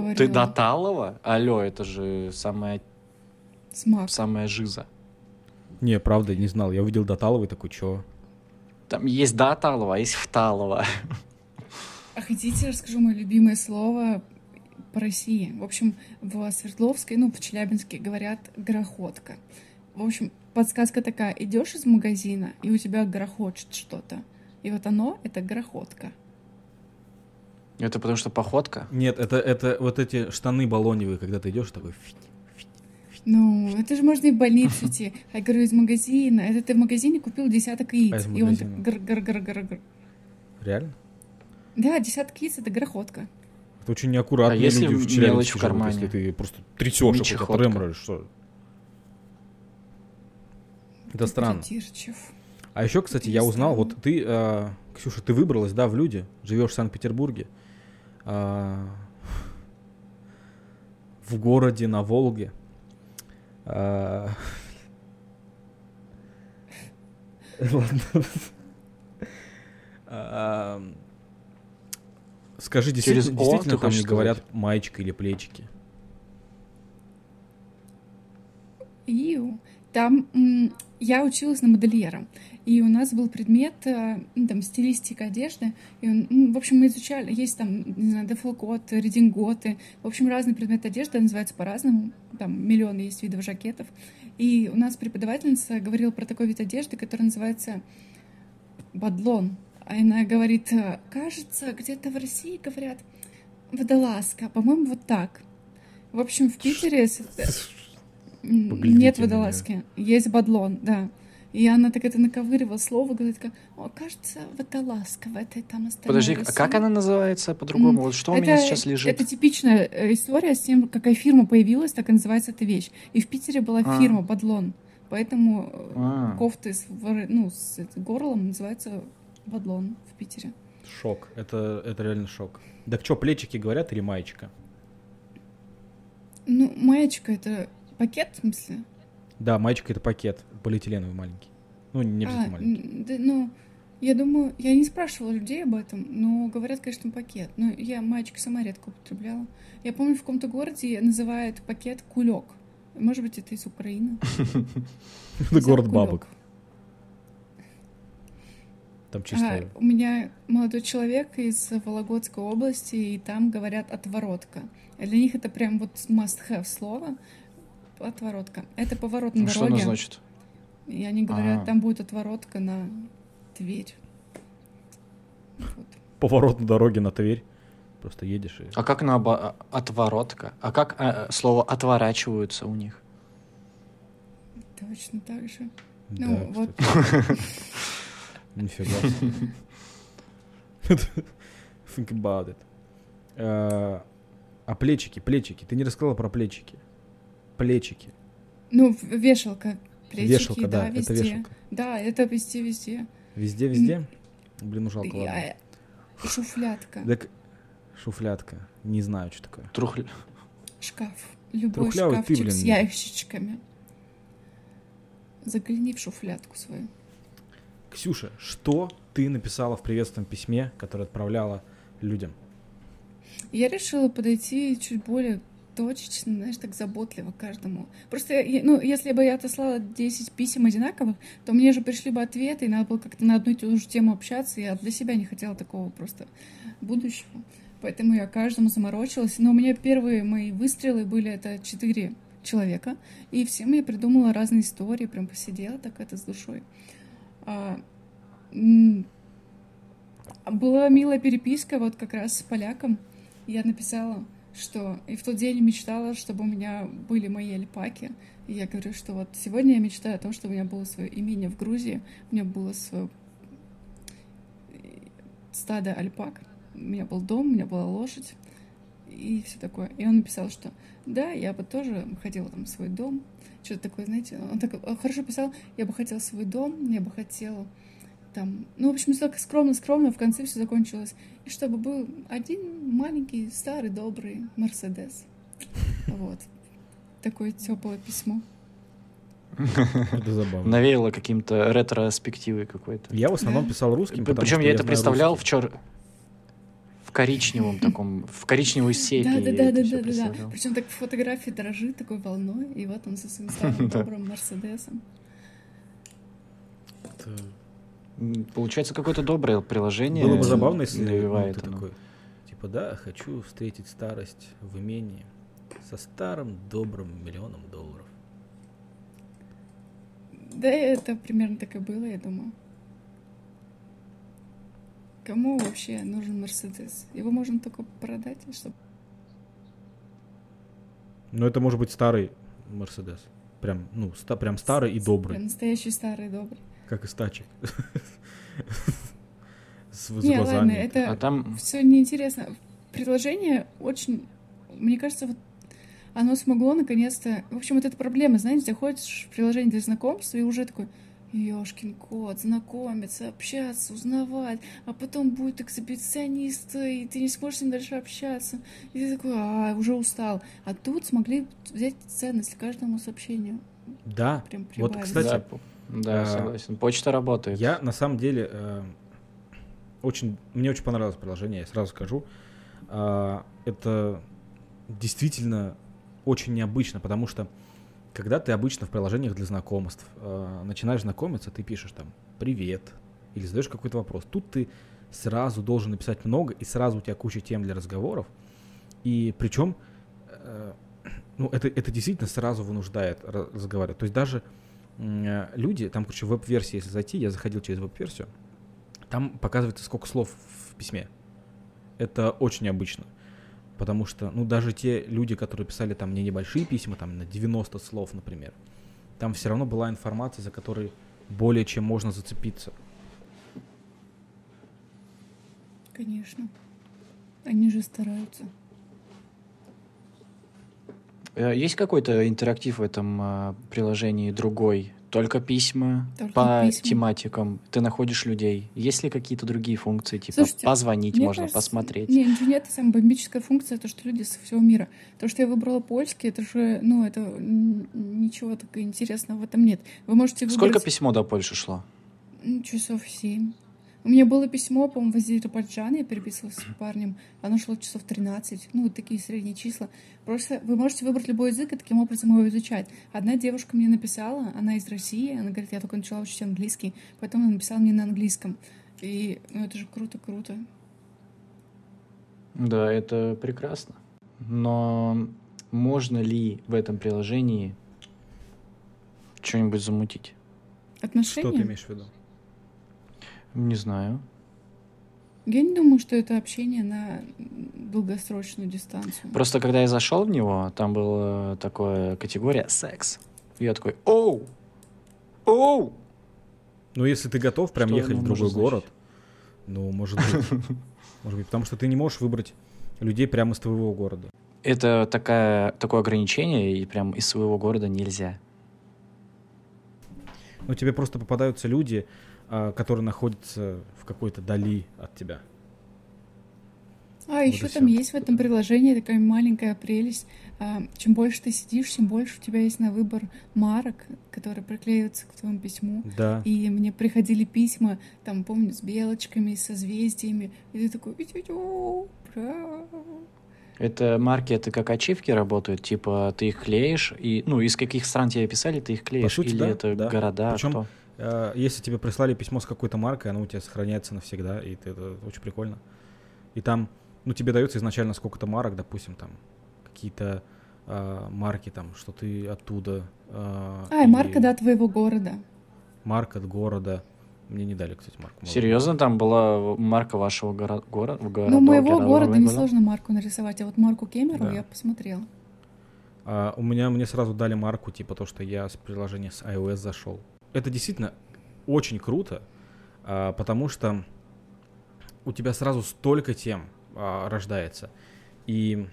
ты говорила. до Талова? Алло, это же самая, Смак. самая жиза. Не, правда, не знал. Я увидел до Талова и такой, чё? Там есть до Талова, а есть в Талово. А хотите, расскажу мое любимое слово по России? В общем, в Свердловской, ну, в Челябинске говорят грохотка. В общем, подсказка такая. Идешь из магазина, и у тебя грохочет что-то. И вот оно — это грохотка. Это потому что походка? Нет, это, это вот эти штаны баллоневые, когда ты идешь такой... Ну, это же можно и в больницу идти. А я говорю, из магазина. Это ты в магазине купил десяток яиц. А и он гр гр гр гр гр Реально? Да, десяток яиц — это грохотка. Это очень неаккуратные А если люди в мелочь в живут, кармане? если ты просто трясешь, а потом треморишь, что? Это странно. А еще, кстати, я узнал, вот ты, э, Ксюша, ты выбралась, да, в люди, живешь в Санкт-Петербурге, а, в городе на Волге. А, <laughs> Ладно. Скажи, Через действительно, «о» действительно там не сказать? говорят маечка или плечики? Иу. Там м, я училась на модельера, и у нас был предмет, э, ну, там, стилистика одежды, и, он, ну, в общем, мы изучали, есть там, не знаю, дефолкоты, рединготы, в общем, разные предметы одежды называются по-разному, там миллион есть видов жакетов, и у нас преподавательница говорила про такой вид одежды, который называется бадлон, а она говорит, э, кажется, где-то в России говорят водолазка, по-моему, вот так. В общем, в Питере... Поглядите Нет водолазки, есть бадлон, да. И она так это наковыривала слово, говорит, как, о, кажется, водолазка в этой там остальной Подожди, а России». как она называется по-другому? Вот что у меня сейчас лежит? Это типичная э, история с тем, какая фирма появилась, так и называется эта вещь. И в Питере была А. фирма Бадлон, поэтому э, А. кофты с, ну, с горлом называются Бадлон в Питере. Шок. Это, это реально шок. Так что, плечики говорят или маечка? Ну, маечка — это пакет, в смысле? Да, маечка это пакет, полиэтиленовый маленький. Ну, не обязательно А, маленький. да, ну, я думаю, я не спрашивала людей об этом, но говорят, конечно, пакет. Но я маечки сама редко употребляла. Я помню, в каком-то городе называют пакет кулек. Может быть, это из Украины. <laughs> Это город бабок. Там А, чисто... у меня молодой человек из Вологодской области, и там говорят отворотка. Для них это прям вот must-have слово. Отворотка. Это поворот на Ну, Что оно дороге. значит? И они говорят, А. там будет отворотка на Тверь. Вот. Поворот на дороге на Тверь. Просто едешь и... А как на оба- отворотка? А как а, слово отворачиваются у них? Точно так же. Да, Ну, вот. <laughs> Нифига себе. <laughs> Think about it. А а плечики, плечики. Ты не рассказала про плечики. Плечики. Ну, вешалка. Плечики, Вешалка, да, да, это везде. вешалка. Да, это везде-везде. Везде, везде? Блин, ну жалко, И, ладно. Шуфлятка. Так, шуфлятка. Не знаю, что такое. Трухль... Шкаф. Любой Трухлявый ты, шкафчик с блин. ящичками. Загляни в шуфлятку свою. Ксюша, что ты написала в приветственном письме, которое отправляла людям? Я решила подойти чуть более точечно, знаешь, так заботливо каждому. Просто, ну, если бы я отослала 10 писем одинаковых, то мне же пришли бы ответы, и надо было как-то на одну и ту же тему общаться. Я для себя не хотела такого просто будущего. Поэтому я каждому заморочилась. Но у меня первые мои выстрелы были это четыре человека, и всем я придумала разные истории, прям посидела так это с душой. А, была милая переписка вот как раз с поляком. Я написала, что и в тот день мечтала, чтобы у меня были мои альпаки. И я говорю, что вот сегодня я мечтаю о том, чтобы у меня было свое имение в Грузии, у меня было свое стадо альпак, у меня был дом, у меня была лошадь и все такое. И он написал, что да, я бы тоже хотела там свой дом, что-то такое, знаете, он так хорошо писал, я бы хотела свой дом, я бы хотела там, ну, в общем, так скромно-скромно, в конце все закончилось. И чтобы был один маленький, старый, добрый Мерседес. Вот. Такое теплое письмо. Это забавно. Навеяло каким-то ретроспективой какой-то. Я в основном писал русским, Причем я это представлял в чер в коричневом таком, в коричневой сепии. Да, да, да, да, да, да. Причем так фотографии дрожит такой волной, и вот он со своим старым добрым Мерседесом. Получается, какое-то доброе приложение. Было бы забавно, если навевает ну, такой, типа, да, хочу встретить старость в имении со старым добрым миллионом долларов. Да, это примерно так и было, я думаю. Кому вообще нужен Мерседес? Его можно только продать, чтобы... Ну, это может быть старый Мерседес. Прям, ну, ста, прям старый и добрый. Прям настоящий старый и добрый. Как из тачек. С, не, ладно, это а там... все неинтересно. Предложение очень, мне кажется, вот оно смогло наконец-то... В общем, вот эта проблема, знаете, заходишь в приложение для знакомства и уже такой, Ёшкин кот, знакомиться, общаться, узнавать, а потом будет эксгибиционист, и ты не сможешь с ним дальше общаться. И ты такой, а, уже устал. А тут смогли взять ценность каждому сообщению. Да, Прям вот, кстати, да, да, а, согласен. Почта работает. Я на самом деле э, очень, мне очень понравилось приложение, я сразу скажу. Э, это действительно очень необычно, потому что когда ты обычно в приложениях для знакомств э, начинаешь знакомиться, ты пишешь там «Привет» или задаешь какой-то вопрос. Тут ты сразу должен написать много, и сразу у тебя куча тем для разговоров. И причем, э, ну, это, это действительно сразу вынуждает разговаривать. То есть даже Э, люди, там, короче, веб-версии, если зайти, я заходил через веб-версию, там показывается, сколько слов в письме. Это очень необычно. Потому что, ну, даже те люди, которые писали там мне небольшие письма, там на 90 слов, например, там все равно была информация, за которой более чем можно зацепиться. Конечно. Они же стараются. Э, есть какой-то интерактив в этом э, приложении другой? Только письма Только по письма. тематикам. Ты находишь людей. Есть ли какие-то другие функции, типа Слушайте, позвонить можно, кажется, посмотреть? Нет, ничего нет, самая бомбическая функция, то, что люди со всего мира. То, что я выбрала польский, это же, ну, это ничего такого интересного в этом нет. Вы можете выбрать... Сколько письмо до Польши шло? Часов семь. У меня было письмо, по-моему, в Азербайджан, я переписывалась с парнем. Оно шло часов 13, ну, вот такие средние числа. Просто вы можете выбрать любой язык и таким образом его изучать. Одна девушка мне написала, она из России, она говорит, я только начала учить английский, поэтому она написала мне на английском. И, ну, это же круто-круто. Да, это прекрасно. Но можно ли в этом приложении что-нибудь замутить? Отношения? Что ты имеешь в виду? Не знаю. Я не думаю, что это общение на долгосрочную дистанцию. Просто когда я зашел в него, там была такая категория секс. И я такой, оу! Оу! Ну, если ты готов прям что ехать в другой город, ну, может быть. <laughs> Может быть, потому что ты не можешь выбрать людей прямо из твоего города. Это такая, такое ограничение, и прям из своего города нельзя. Ну, тебе просто попадаются люди, который находится в какой-то дали от тебя. А, вот еще там все. есть в этом приложении такая маленькая прелесть. А, чем больше ты сидишь, тем больше у тебя есть на выбор марок, которые приклеиваются к твоему письму. Да. И мне приходили письма, там, помню, с белочками, с созвездиями. И ты такой... Это марки, это как ачивки работают, типа ты их клеишь, и, ну, из каких стран тебе писали, ты их клеишь, сути, или да, это да. города, Причем, кто? Э, если тебе прислали письмо с какой-то маркой, оно у тебя сохраняется навсегда, и это, это очень прикольно. И там, ну, тебе дается изначально сколько-то марок, допустим, там, какие-то э, марки, там, что ты оттуда. Э, А, и марка, да, твоего города. Марка от города. Мне не дали, кстати, марку. Серьезно, там была марка вашего горо- горо- города? Ну, моего города- несложно марку нарисовать, а вот марку Кемеру Да. я посмотрела. А, у меня мне сразу дали марку, типа то, что я с приложения с iOS зашел. Это действительно очень круто, а, потому что у тебя сразу столько тем а, рождается. И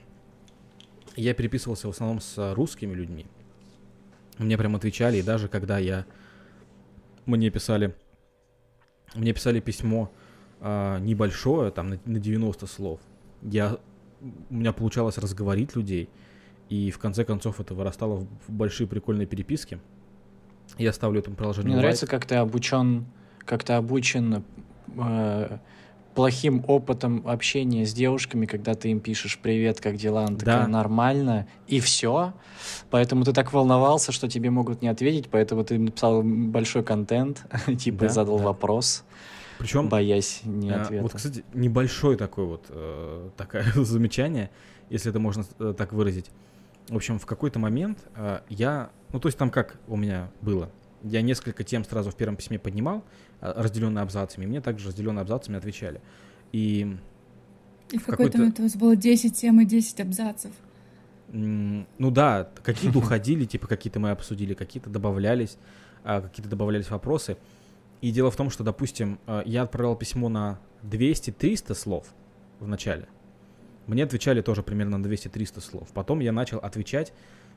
я переписывался в основном с русскими людьми. Мне прям отвечали, и даже когда я... Мне писали... Мне писали письмо а, небольшое, там, на, на 90 слов. Я... У меня получалось разговорить людей, и в конце концов это вырастало в в большие прикольные переписки. Я ставлю этому приложению Мне лайк. нравится, как ты обучен, как ты обучен э, плохим опытом общения с девушками, когда ты им пишешь «Привет, как дела?» Она такая Да. «Нормально», и все. Поэтому ты так волновался, что тебе могут не ответить, поэтому ты написал большой контент, <laughs> типа Да, задал да. вопрос, Причем боясь не А, ответа. Вот, кстати, небольшой такой вот э, такое <laughs> замечание, если это можно э, так выразить. В общем, в какой-то момент э, я, ну то есть там как у меня было, я несколько тем сразу в первом письме поднимал, э, разделенные абзацами, и мне также разделенные абзацами отвечали. И И в какой-то момент у вас было 10 тем и 10 абзацев. Ну да, какие-то <laughs> уходили, типа какие-то мы обсудили, какие-то добавлялись, а, какие-то добавлялись вопросы. И дело в том, что, допустим, а, я отправлял письмо на 200-300 слов в начале. Мне отвечали тоже примерно на 200-300 слов. Потом я начал отвечать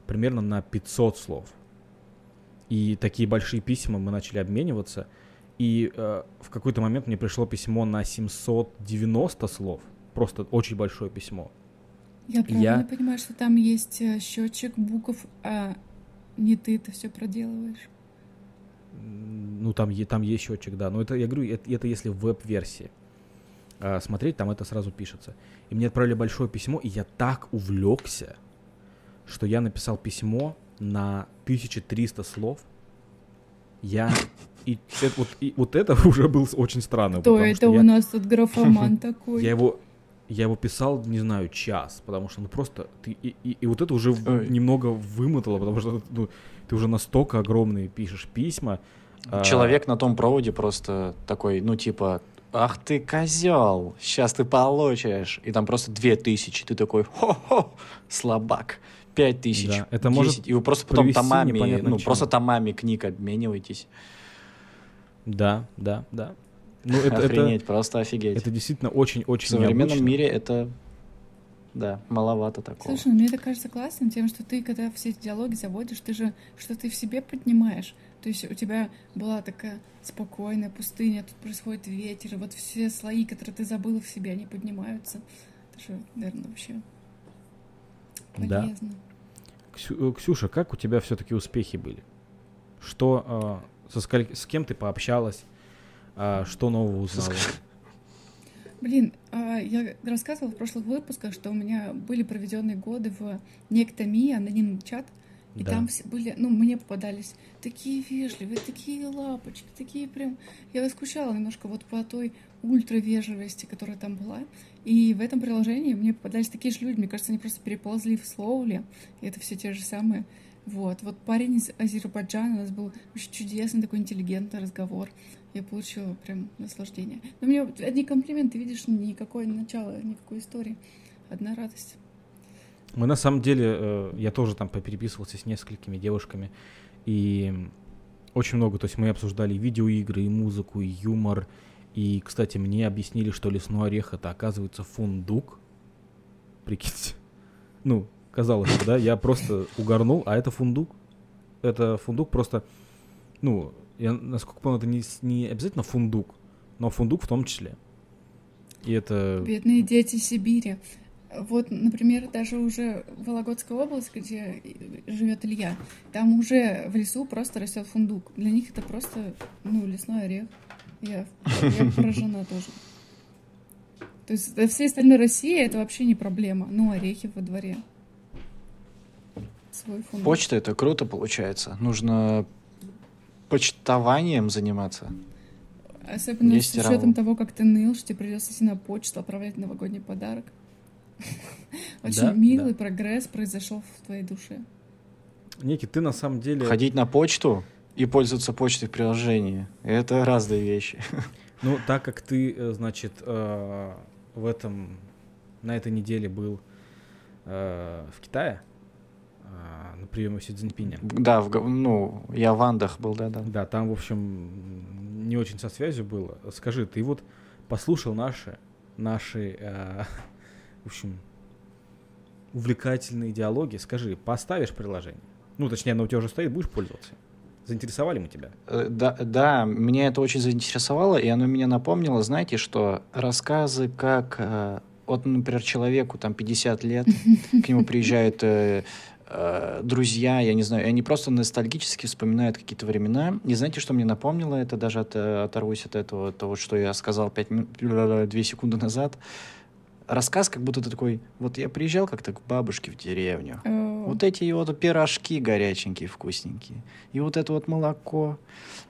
примерно на 500 слов. И такие большие письма мы начали обмениваться. И э, в какой-то момент мне пришло письмо на 790 слов. Просто очень большое письмо. Я правильно Я- понимаю, что там есть э, счетчик букв, а не ты это все проделываешь. Ну, там, там есть счетчик, да. Но это, я говорю, это, это если в веб-версии. А, смотреть, там это сразу пишется. И мне отправили большое письмо, и я так увлекся, что я написал письмо на 1300 слов. Я... И это, вот, и вот это <laughs> уже был очень странно. Кто это у я, нас тут графоман <laughs> такой? я его... Я его писал, не знаю, час, потому что, ну, просто ты... И, и- и вот это уже Ой. немного вымотало, потому что ну, ты уже настолько огромные пишешь письма. а, Человек на том проводе просто такой, ну типа, ах ты козел, сейчас ты получишь. И там просто две тысячи. Ты такой, хо-хо, слабак. Пять тысяч, Да, это 10. может И вы просто потом томами, ну чему. просто томами книг обмениваетесь. Да, да, да. Ну, это, это, Охренеть, просто офигеть. это действительно очень-очень В современном необычно. мире это, да, маловато такого. Слушай, ну мне это кажется классным тем, что ты, когда все эти диалоги заводишь, ты же что ты в себе поднимаешь. То есть у тебя была такая спокойная пустыня, тут происходит ветер, и вот все слои, которые ты забыла в себе, они поднимаются. Это же, наверное, вообще Да. Ксю- э, Ксюша, как у тебя все-таки успехи были? Что, э, со сколь- с кем ты пообщалась? А, что нового узнала? Блин, а, я рассказывала в прошлых выпусках, что у меня были проведенные годы в Нектоми, анонимный чат, и Да. там все были, ну, мне попадались такие вежливые, такие лапочки, такие прям... Я скучала немножко вот по той ультравежливости, которая там была. И в этом приложении мне попадались такие же люди. Мне кажется, они просто переползли в Слоули. И это все те же самые. Вот. Вот парень из Азербайджана, у нас был очень чудесный такой интеллигентный разговор. Я получила прям наслаждение. Но мне одни комплименты, видишь, никакое начало, никакой истории. Одна радость. Мы на самом деле, э, я тоже там попереписывался с несколькими девушками, и очень много, то есть мы обсуждали видеоигры, и музыку, и юмор, и, кстати, мне объяснили, что лесной орех это оказывается фундук. Прикиньте. Ну, казалось бы, да, я просто угорнул, а это фундук. Это фундук просто, ну, я, насколько помню, это не, не обязательно фундук, но фундук в том числе. И это... Бедные дети Сибири. Вот, например, даже уже Вологодская область, где живет Илья, там уже в лесу просто растет фундук. Для них это просто, ну, лесной орех. Я, я поражена тоже. То есть для всей остальной России это вообще не проблема. Ну, орехи во дворе. Свой. Почта это круто получается. Нужно почтованием заниматься. Особенно Есть с учетом того, как ты ныл, что тебе придется идти на почту, отправлять новогодний подарок. <laughs> Очень милый прогресс произошел в твоей душе. Ники, ты на самом деле... Ходить на почту и пользоваться почтой в приложении — это разные вещи. <laughs> Ну, так как ты, э, значит, э, в этом, на этой неделе был э, в Китае, на приеме Си Цзиньпиня. Да, в, ну, я в Андах был, да, да. Да, там, в общем, не очень со связью было. Скажи, ты вот послушал наши, наши, <laughs> в общем, увлекательные диалоги. Скажи, поставишь приложение? Ну, точнее, оно у тебя уже стоит, будешь пользоваться? Заинтересовали мы тебя? Э, да, да, меня это очень заинтересовало, и оно меня напомнило, знаете, что рассказы, как э, вот, например, человеку там 50 лет, <laughs> к нему приезжают э, э, друзья, я не знаю, и они просто ностальгически вспоминают какие-то времена. И знаете, что мне напомнило это, даже от, оторвусь от этого, того, что я сказал 5 минут, 2 секунды назад, рассказ, как будто ты такой, вот я приезжал как-то к бабушке в деревню. Mm. Вот эти вот пирожки горяченькие, вкусненькие. И вот это вот молоко.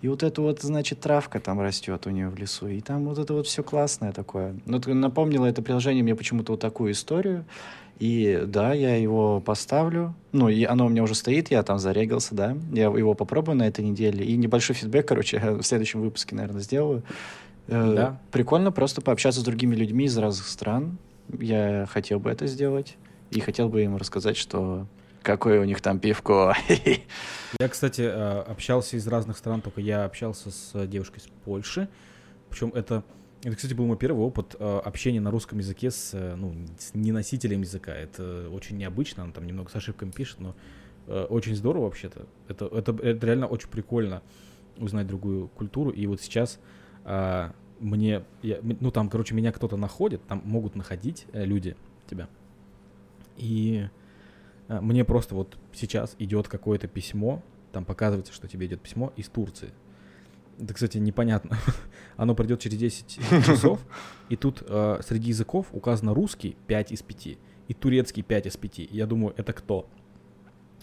И вот это вот, значит, травка там растет у нее в лесу. И там вот это вот все классное такое. Ну, напомнило это приложение мне почему-то вот такую историю. И да, я его поставлю. Ну, и оно у меня уже стоит, я там зарегался, да. Я его попробую на этой неделе. И небольшой фидбэк, короче, в следующем выпуске, наверное, сделаю. Э, да. Прикольно просто пообщаться с другими людьми из разных стран. Я хотел бы это сделать. И хотел бы им рассказать, что какое у них там пивко. <laughs> Я, кстати, э, общался из разных стран, только я общался с девушкой из Польши. Причем это, это, кстати, был мой первый опыт э, общения на русском языке с, ну, с неносителем языка. Это очень необычно, она там немного с ошибками пишет, но очень здорово вообще-то. Это, это, это реально очень прикольно узнать другую культуру. И вот сейчас а, мне, я, ну там, короче, меня кто-то находит, там могут находить э, люди тебя. И э, мне просто вот сейчас идет какое-то письмо, там показывается, что тебе идет письмо из Турции. Это, кстати, непонятно. <laughs> Оно придет через 10 <laughs> часов, и тут э, среди языков указано русский 5 из 5 и турецкий 5 из 5. Я думаю, это кто?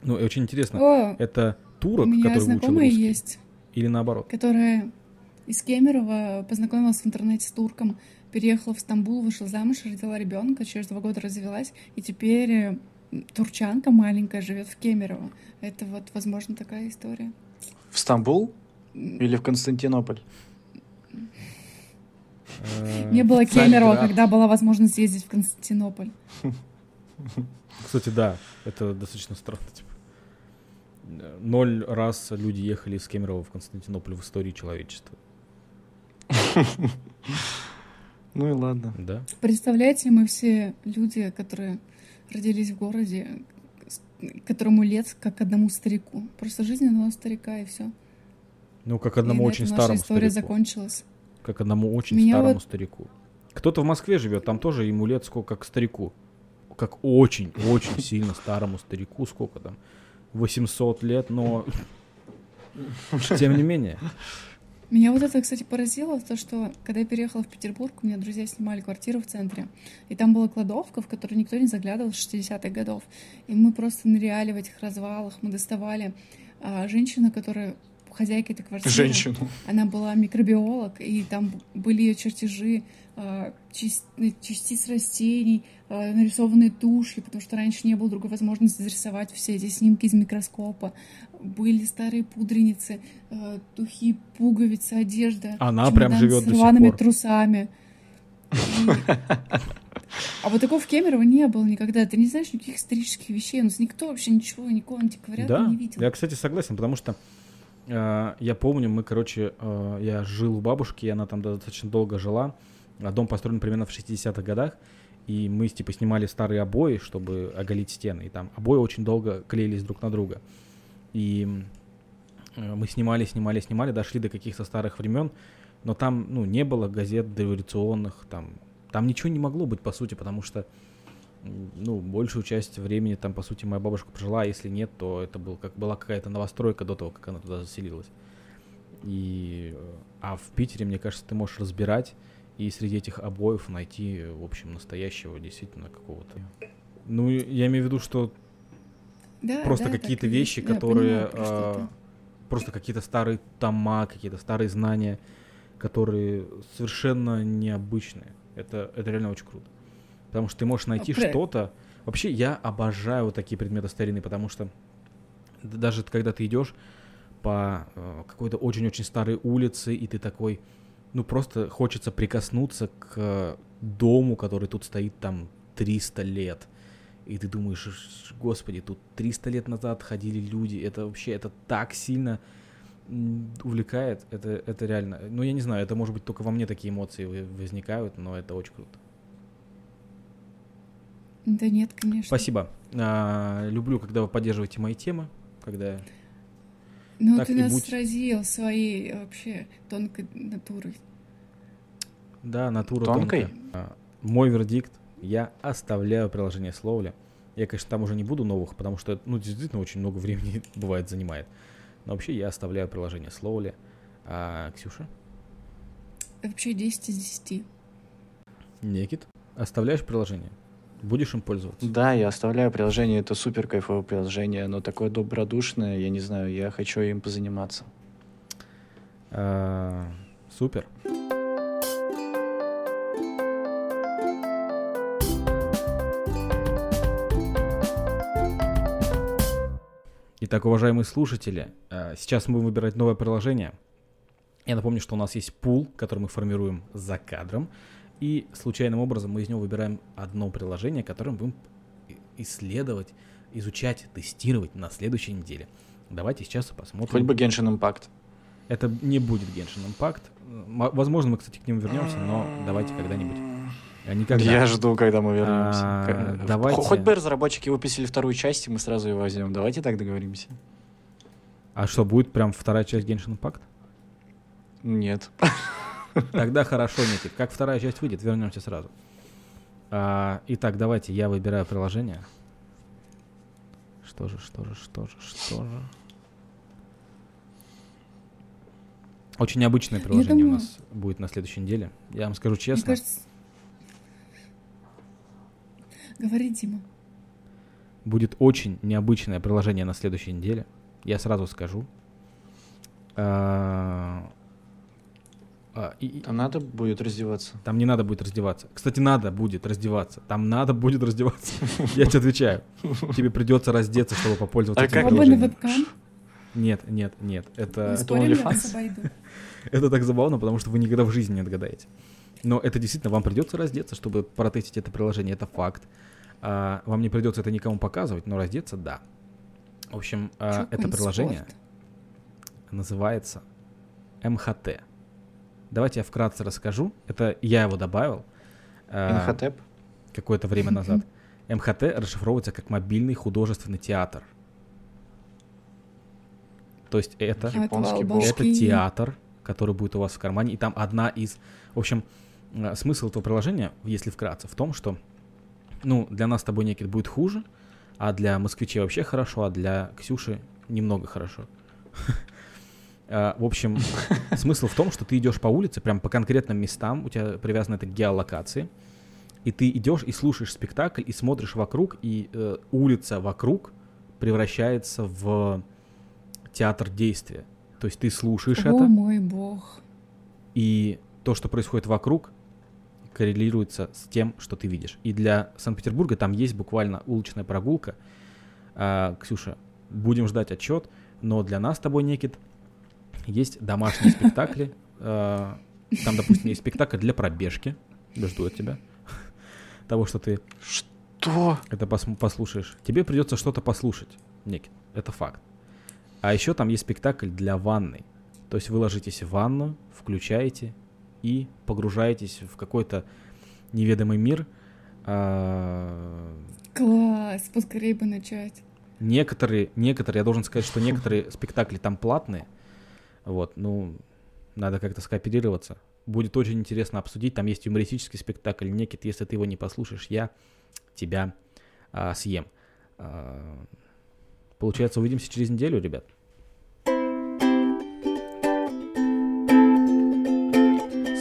Ну, и очень интересно, О, это турок, который выучил русский? есть. Или наоборот? Которая из Кемерово познакомилась в интернете с турком, переехала в Стамбул, вышла замуж, родила ребенка, через два года развелась, и теперь э, турчанка маленькая живет в Кемерово. Это вот, возможно, такая история. В Стамбул или в Константинополь? Не было Кемерово, когда была возможность ездить в Константинополь. Кстати, да, это достаточно странно. Типа. Ноль раз люди ехали из Кемерово в Константинополь в истории человечества. <laughs> Ну и ладно. Да. Представляете, мы все люди, которые родились в городе, которому лет как одному старику. Просто жизнь одного старика и все. Ну, как одному и очень старому история старику. закончилась. Как одному очень Меня старому вот... старику. Кто-то в Москве живет, там тоже ему лет сколько, как старику. Как очень-очень <laughs> сильно старому старику, сколько там? 800 лет, но <laughs> тем не менее. Меня вот это, кстати, поразило, то, что когда я переехала в Петербург, у меня друзья снимали квартиру в центре, и там была кладовка, в которую никто не заглядывал с 60-х годов. И мы просто ныряли в этих развалах, мы доставали а, женщину, которая хозяйка этой квартиры. Женщину. Она была микробиолог, и там были ее чертежи а, частиц растений, нарисованные тушью, потому что раньше не было другой возможности зарисовать все эти снимки из микроскопа были старые пудреницы, э, духи, пуговицы, одежда. Она прям живет с рваными трусами. <laughs> А вот такого в Кемерово не было никогда. Ты не знаешь никаких исторических вещей. У нас никто вообще ничего, никого антиквариата да, не видел. Я, кстати, согласен, потому что э, я помню, мы, короче, э, я жил у бабушки, и она там достаточно долго жила. Дом построен примерно в 60-х годах. И мы, типа, снимали старые обои, чтобы оголить стены. И там обои очень долго клеились друг на друга. И э, мы снимали, снимали, снимали, дошли до каких-то старых времен, но там, ну, не было газет дореволюционных, там, там ничего не могло быть, по сути, потому что, ну, большую часть времени там, по сути, моя бабушка прожила, а если нет, то это был, как, была какая-то новостройка до того, как она туда заселилась. И, э, а в Питере, мне кажется, ты можешь разбирать и среди этих обоев найти, в общем, настоящего действительно какого-то. Ну, я имею в виду, что Да, просто да, какие-то вещи. Я которые понимаю, а, просто какие-то старые тома, какие-то старые знания, которые совершенно необычные. Это, это реально очень круто. Потому что ты можешь найти про- что-то. Вообще, я обожаю вот такие предметы старинные, потому что даже когда ты идешь по э, какой-то очень-очень старой улице, и ты такой, ну просто хочется прикоснуться к дому, который тут стоит там 300 лет. И ты думаешь, «Ш- господи, тут 300 лет назад ходили люди, это вообще, это так сильно увлекает, это, это реально, ну я не знаю, это может быть только во мне такие эмоции возникают, но это очень круто. Да нет, конечно. Спасибо. А, люблю, когда вы поддерживаете мои темы, когда... Ну, Так ты и нас будь. сразил своей вообще тонкой натурой. Да, натура Тонкой? тонкая. А, мой вердикт, я оставляю приложение Словля. Я, конечно, там уже не буду новых, потому что, ну, действительно, очень много <laughs> времени бывает занимает. Но вообще я оставляю приложение Словля. А, Ксюша? Вообще 10 из 10. Никит? Оставляешь приложение? Будешь им пользоваться? Да, я оставляю приложение, это супер кайфовое приложение, оно такое добродушное, я не знаю, я хочу им позаниматься. А, супер. Итак, уважаемые слушатели, а, сейчас мы будем выбирать новое приложение. Я напомню, что у нас есть пул, который мы формируем за кадром, и случайным образом мы из него выбираем одно приложение, которое мы будем исследовать, изучать, тестировать на следующей неделе. Давайте сейчас посмотрим. Хоть бы Genshin Impact. Это не будет Genshin Impact. М- Возможно, мы, кстати, к нему вернемся, но давайте когда-нибудь. А никогда. Я жду, когда мы вернемся. А, давайте. Хоть бы разработчики выпустили вторую часть, и мы сразу ее возьмем. Давайте так договоримся. А что, будет прям вторая часть Genshin Impact? Нет. Тогда хорошо, Никит. Как вторая часть выйдет, вернемся сразу. А, итак, давайте я выбираю приложение. Что же, что же, что же, что же. Очень необычное приложение у думаю- нас будет на следующей неделе. Я вам скажу Мне честно. кажется... Говори, Дима. Будет очень необычное приложение на следующей неделе. Я сразу скажу. А, а, и- Там надо будет раздеваться. Там не надо будет раздеваться. Кстати, надо будет раздеваться. Там надо будет раздеваться. <laughs> Я тебе отвечаю. Тебе придется раздеться, чтобы попользоваться А этим как- приложением. Нет, нет, нет. Это, <laughs> это так забавно, потому что вы никогда в жизни не отгадаете. Но это действительно, вам придется раздеться, чтобы протестить это приложение. Это факт. А, вам не придется это никому показывать, но раздеться, да. В общем, это приложение называется МХТ. Давайте я вкратце расскажу. Это я его добавил. а, Инхотеп. какое-то время назад. МХТ расшифровывается как мобильный художественный театр. То есть это, Японский это театр, который будет у вас в кармане, и там одна из... В общем, э, смысл этого приложения, если вкратце, в том, что, ну, для нас с тобой некий будет хуже, а для москвичей вообще хорошо, а для Ксюши немного хорошо. <laughs> А, В общем, <laughs> смысл в том, что ты идешь по улице, прям по конкретным местам, у тебя привязано это к геолокации, и ты идешь и слушаешь спектакль, и смотришь вокруг, и э, улица вокруг превращается в театр действия. То есть ты слушаешь О это, мой бог. и то, что происходит вокруг, коррелируется с тем, что ты видишь. И для Санкт-Петербурга там есть буквально уличная прогулка. А, Ксюша, будем ждать отчет, но для нас с тобой, Никит, есть домашние спектакли. А, Там, допустим, есть спектакль для пробежки. Жду от тебя. Того, что ты Что? это пос- послушаешь. Тебе придется что-то послушать, Никит. Это факт. А еще там есть спектакль для ванной. То есть вы ложитесь в ванну, включаете и погружаетесь в какой-то неведомый мир. А, Класс, поскорее бы начать. Некоторые, некоторые, я должен сказать, что некоторые спектакли там платные. Вот, ну, надо как-то скооперироваться. Будет очень интересно обсудить. Там есть юмористический спектакль Некит. Если ты его не послушаешь, я тебя а, съем. А, получается, увидимся через неделю, ребят.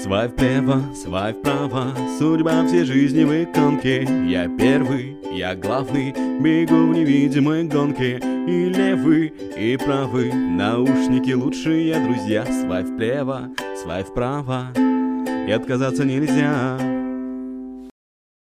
Свайп влево, свайп вправо, судьба всей жизни в иконке. Я первый, я главный, бегу в невидимой гонке. И левый, и правый, наушники лучшие друзья. Свайп влево, свайп вправо, и отказаться нельзя.